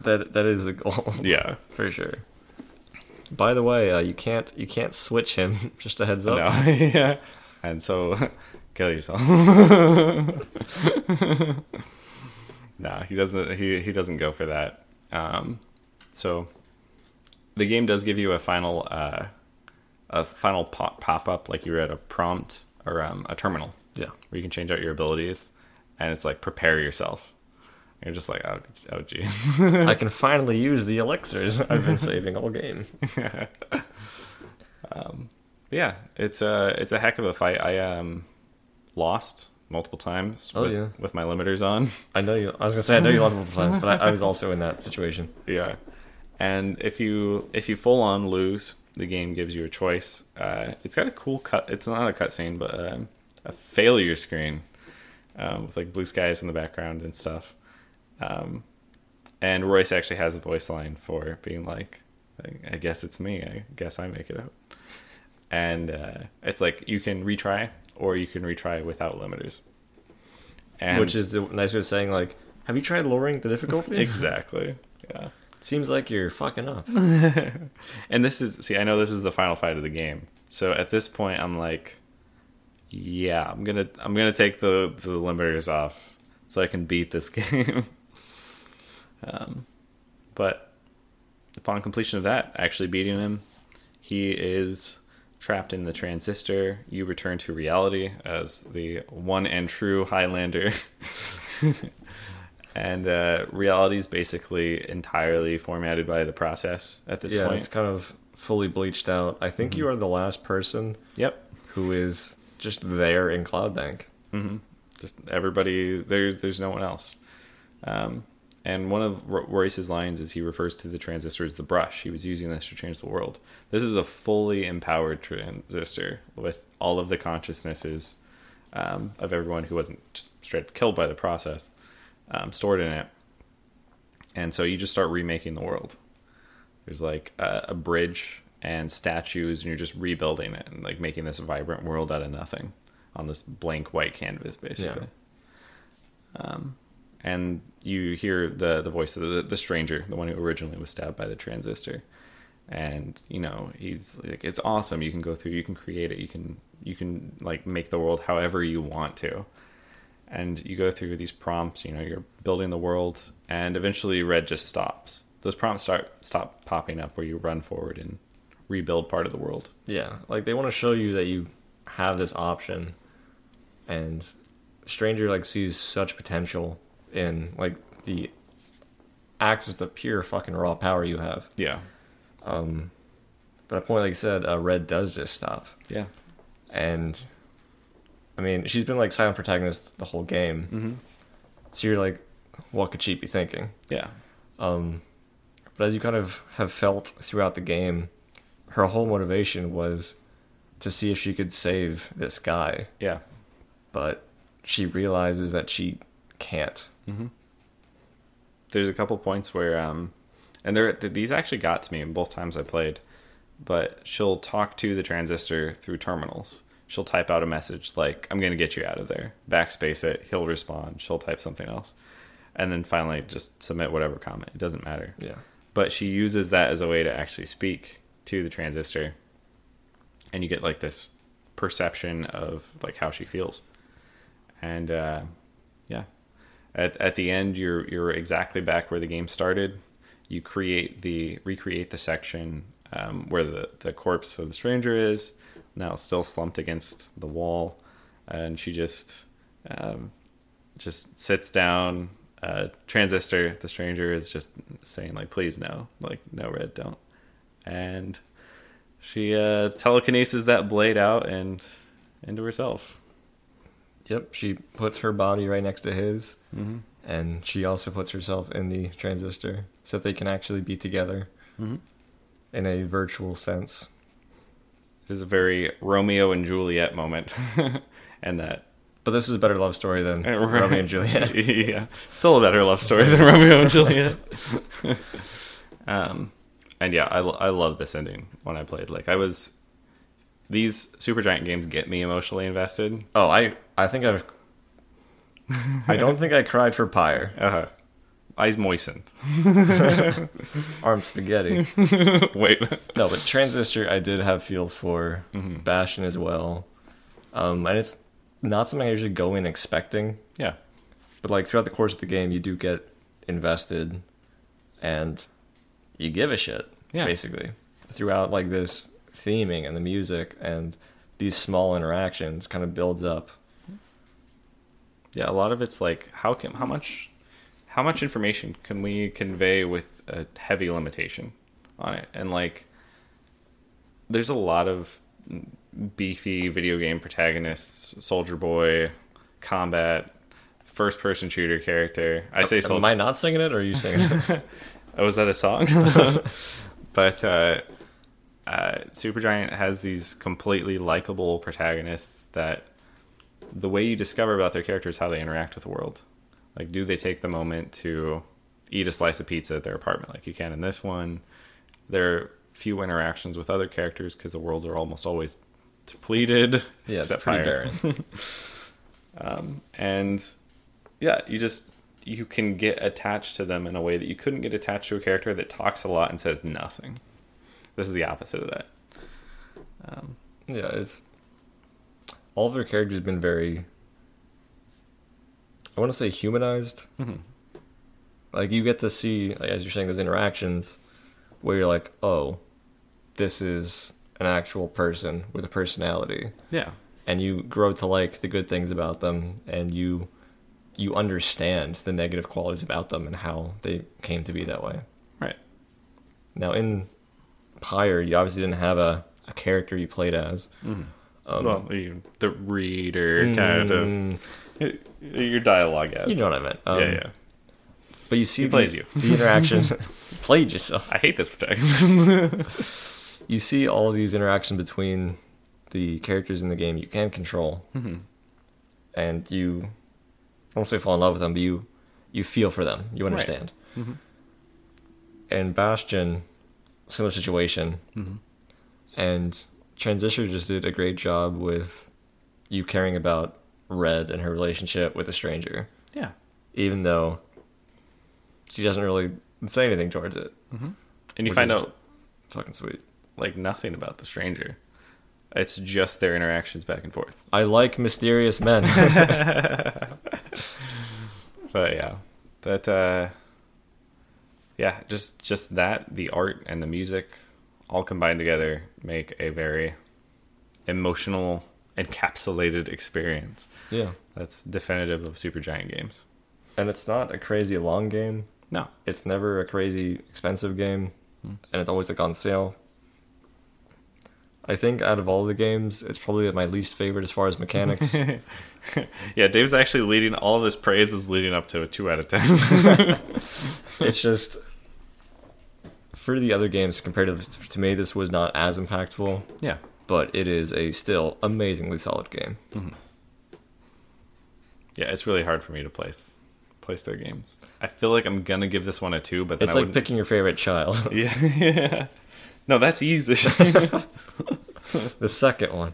[SPEAKER 3] That that is the goal.
[SPEAKER 2] Yeah,
[SPEAKER 3] for sure. By the way, uh, you can't you can't switch him. Just a heads up.
[SPEAKER 2] no, yeah, and so kill yourself. nah, he doesn't. He he doesn't go for that. Um, so the game does give you a final uh, a final pop pop up like you're at a prompt or um, a terminal.
[SPEAKER 3] Yeah.
[SPEAKER 2] where you can change out your abilities, and it's like prepare yourself. You're just like, oh, oh, geez.
[SPEAKER 3] I can finally use the elixirs I've been saving all game.
[SPEAKER 2] yeah, it's a it's a heck of a fight. I um lost multiple times
[SPEAKER 3] Oh,
[SPEAKER 2] with,
[SPEAKER 3] yeah.
[SPEAKER 2] with my limiters on.
[SPEAKER 3] I know you. I was gonna say I know you lost multiple times, but I, I was also in that situation.
[SPEAKER 2] yeah, and if you if you full on lose, the game gives you a choice. Uh, it's got a cool cut. It's not a cutscene, but um, a failure screen um, with like blue skies in the background and stuff. Um, and Royce actually has a voice line for being like, I guess it's me. I guess I make it out. And uh, it's like you can retry or you can retry without limiters. And
[SPEAKER 3] Which is the nice way of saying like, have you tried lowering the difficulty?
[SPEAKER 2] exactly. Yeah.
[SPEAKER 3] Seems like you're fucking up.
[SPEAKER 2] And this is see, I know this is the final fight of the game. So at this point I'm like yeah, I'm going to I'm going to take the the limiters off so I can beat this game. um but upon completion of that, actually beating him, he is trapped in the transistor. You return to reality as the one and true Highlander. and uh, reality is basically entirely formatted by the process at this
[SPEAKER 3] yeah,
[SPEAKER 2] point.
[SPEAKER 3] it's kind of fully bleached out. I think you are the last person
[SPEAKER 2] Yep.
[SPEAKER 3] who is just there in Cloudbank.
[SPEAKER 2] Just everybody. There's there's no one else. Um, and one of Royce's lines is he refers to the transistor as the brush. He was using this to change the world. This is a fully empowered transistor with all of the consciousnesses um, of everyone who wasn't just straight up killed by the process um, stored in it. And so you just start remaking the world. There's like a, a bridge and statues, and you're just rebuilding it and like making this vibrant world out of nothing on this blank white canvas, basically. Um, and you hear the the voice of the, the stranger, the one who originally was stabbed by the transistor, and you know he's like, "It's awesome. You can go through. You can create it. You can you can like make the world however you want to." And you go through these prompts. You know, you're building the world, and eventually, red just stops. Those prompts start stop popping up where you run forward and rebuild part of the world.
[SPEAKER 3] Yeah, like they want to show you that you have this option, and Stranger like sees such potential in like the access to pure fucking raw power you have.
[SPEAKER 2] Yeah, Um
[SPEAKER 3] But at a point, like you said, uh, Red does just stop,
[SPEAKER 2] yeah,
[SPEAKER 3] and I mean she's been like silent protagonist the whole game. Mm-hmm. So you're like, what could she be thinking?
[SPEAKER 2] yeah,
[SPEAKER 3] But as you kind of have felt throughout the game, her whole motivation was to see if she could save this guy.
[SPEAKER 2] yeah.
[SPEAKER 3] But she realizes that she can't.
[SPEAKER 2] there's a couple points where um and there these actually got to me in both times I played but she'll talk to the transistor through terminals she'll type out a message like I'm going to get you out of there. Backspace it he'll respond she'll type something else. And then finally just submit whatever comment it doesn't matter.
[SPEAKER 3] Yeah.
[SPEAKER 2] but she uses that as a way to actually speak to the transistor and you get like this perception of like how she feels. And uh yeah. At, at the end you're you're exactly back where the game started. You create the recreate the section um, where the, the corpse of the stranger is now still slumped against the wall and she just um, just sits down uh, transistor the stranger is just saying like please no like no red don't and she uh, telekinesis that blade out and into herself
[SPEAKER 3] Yep. She puts her body right next to his, and she also puts herself in the transistor so that they can actually be together. in a virtual sense.
[SPEAKER 2] It is a very Romeo and Juliet moment, and that
[SPEAKER 3] But this is a better love story than Romeo and Juliet.
[SPEAKER 2] yeah, still a better love story than Romeo and Juliet. um, and yeah, I, I love this ending when I played. Like I was, these Supergiant games get me emotionally invested.
[SPEAKER 3] Oh, I I think I've. I don't think I cried for Pyre.
[SPEAKER 2] Uh, eyes moistened.
[SPEAKER 3] Arm spaghetti.
[SPEAKER 2] Wait,
[SPEAKER 3] No, but Transistor, I did have feels for
[SPEAKER 2] Mm-hmm.
[SPEAKER 3] Bastion as well, um, and it's not something I usually go in expecting.
[SPEAKER 2] yeah,
[SPEAKER 3] But like throughout the course of the game, you do get invested, and you give a shit.
[SPEAKER 2] Yeah.
[SPEAKER 3] Basically, throughout like this theming and the music and these small interactions, kind of builds up.
[SPEAKER 2] yeah. A lot of it's like how can how much how much information can we convey with a heavy limitation on it, and like there's a lot of beefy video game protagonists, Soldier Boy, combat, first person shooter character. I say
[SPEAKER 3] Am I not singing it, or are you singing it?
[SPEAKER 2] Oh, was that a song? but uh, uh, Supergiant has these completely likable protagonists that the way you discover about their characters how they interact with the world. Like, do they take the moment to eat a slice of pizza at their apartment, like you can in this one? There are few interactions with other characters because the worlds are almost always depleted.
[SPEAKER 3] yeah, it's pretty
[SPEAKER 2] Fire
[SPEAKER 3] barren.
[SPEAKER 2] Um, and yeah you just you can get attached to them in a way that you couldn't get attached to a character that talks a lot and says nothing this is the opposite of that um,
[SPEAKER 3] Yeah, it's all of their characters have been very. I want to say humanized. Mm-hmm. Like you get to see, like, as you're saying, those interactions where you're like, oh, this is an actual person with a personality,
[SPEAKER 2] yeah.
[SPEAKER 3] And you grow to like the good things about them, and you you understand the negative qualities about them and how they came to be that way.
[SPEAKER 2] right.
[SPEAKER 3] Now in Pyre, you obviously didn't have a, a character you played as. Mm-hmm.
[SPEAKER 2] Um, well you, the reader kind of mm-hmm. your dialogue as.
[SPEAKER 3] You know what I meant. Um,
[SPEAKER 2] yeah yeah
[SPEAKER 3] But you see
[SPEAKER 2] He
[SPEAKER 3] the,
[SPEAKER 2] plays you.
[SPEAKER 3] the interactions. played yourself.
[SPEAKER 2] i hate this protagonist
[SPEAKER 3] You see all these interactions between the characters in the game you can control,
[SPEAKER 2] Mm-hmm.
[SPEAKER 3] and you I won't say fall in love with them, but you you feel for them. You understand.
[SPEAKER 2] Mm-hmm.
[SPEAKER 3] And Bastion, similar situation,
[SPEAKER 2] Mm-hmm.
[SPEAKER 3] and Transistor just did a great job with you caring about Red and her relationship with a stranger.
[SPEAKER 2] yeah
[SPEAKER 3] even though she doesn't really say anything towards it.
[SPEAKER 2] and you find out
[SPEAKER 3] Fucking sweet.
[SPEAKER 2] like nothing about the stranger it's just their interactions back and forth
[SPEAKER 3] I like mysterious men.
[SPEAKER 2] but yeah that uh yeah just just that the art and the music all combined together make a very emotional encapsulated experience
[SPEAKER 3] yeah.
[SPEAKER 2] that's definitive of supergiant games
[SPEAKER 3] And it's not a crazy long game.
[SPEAKER 2] no
[SPEAKER 3] It's never a crazy expensive game. Hmm. And it's always like on sale. I think out of all the games, it's probably my least favorite as far as mechanics.
[SPEAKER 2] yeah dave's actually leading all of his praise is leading up to a 2 out of 10
[SPEAKER 3] it's just for the other games compared to, to me, this was not as impactful,
[SPEAKER 2] yeah
[SPEAKER 3] but it is a still amazingly solid game.
[SPEAKER 2] yeah it's really hard for me to place place their games i feel like i'm gonna give this one a 2 but then
[SPEAKER 3] It's
[SPEAKER 2] I
[SPEAKER 3] like
[SPEAKER 2] wouldn't-
[SPEAKER 3] picking your favorite child.
[SPEAKER 2] yeah, yeah. no that's easy
[SPEAKER 3] the second one.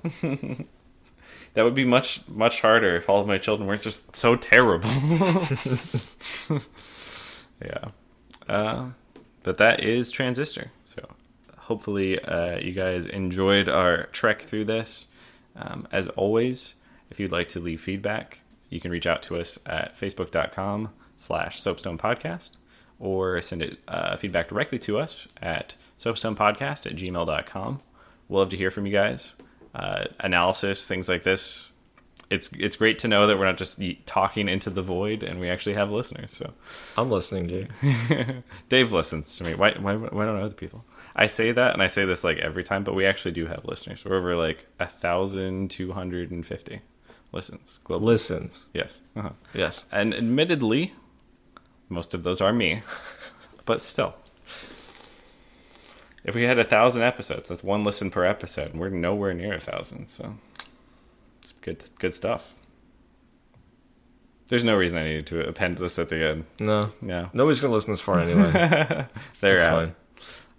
[SPEAKER 2] That would be much much harder if all of my children weren't just so terrible. yeah, uh, but that is Transistor. Hopefully uh, you guys enjoyed our trek through this. Um, as always, if you'd like to leave feedback, you can reach out to us at facebook.com slash soapstone podcast or send it uh, feedback directly to us at soapstonepodcast at gmail.com. We'll love to hear from you guys. Uh, analysis, things like this. It's it's great to know that we're not just talking into the void, and we actually have listeners. So
[SPEAKER 3] I'm listening, Jay.
[SPEAKER 2] Dave listens to me. Why, why why don't other people? I say that, and I say this like every time, but we actually do have listeners. We're over like a thousand two hundred and fifty listens. Globally.
[SPEAKER 3] Listens.
[SPEAKER 2] Yes. Uh-huh.
[SPEAKER 3] Yes.
[SPEAKER 2] And admittedly, most of those are me, but still. If we had a thousand episodes, that's one listen per episode, and we're nowhere near a thousand. So it's good, good stuff. There's no reason I needed to append this at the end.
[SPEAKER 3] No.
[SPEAKER 2] yeah,
[SPEAKER 3] Nobody's going to listen this far anyway.
[SPEAKER 2] They're out.
[SPEAKER 3] Fine.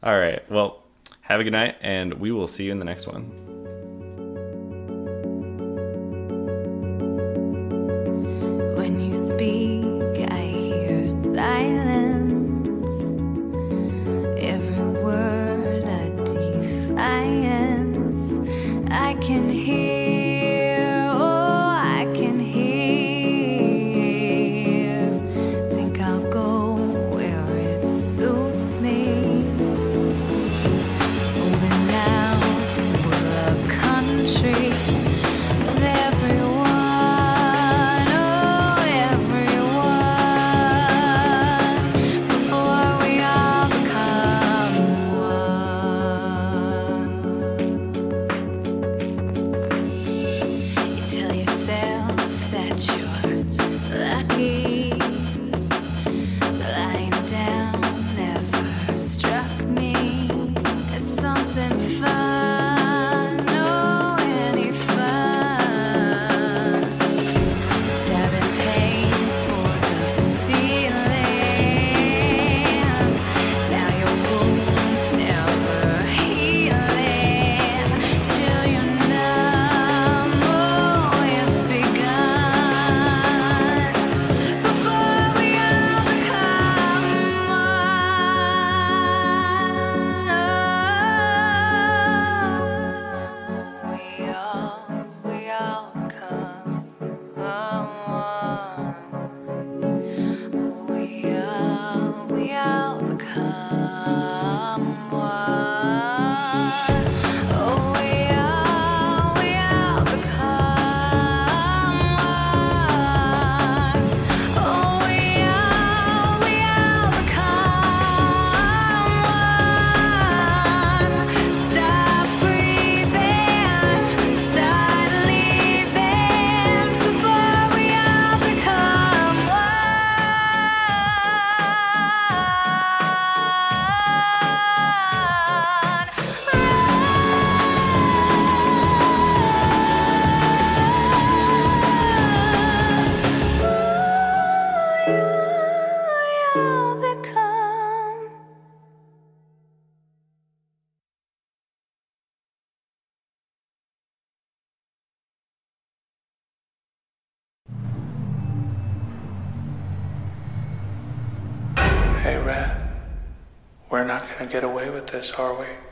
[SPEAKER 2] All right. Well, have a good night, and we will see you in the next one.
[SPEAKER 8] When you
[SPEAKER 7] get away with this, are we?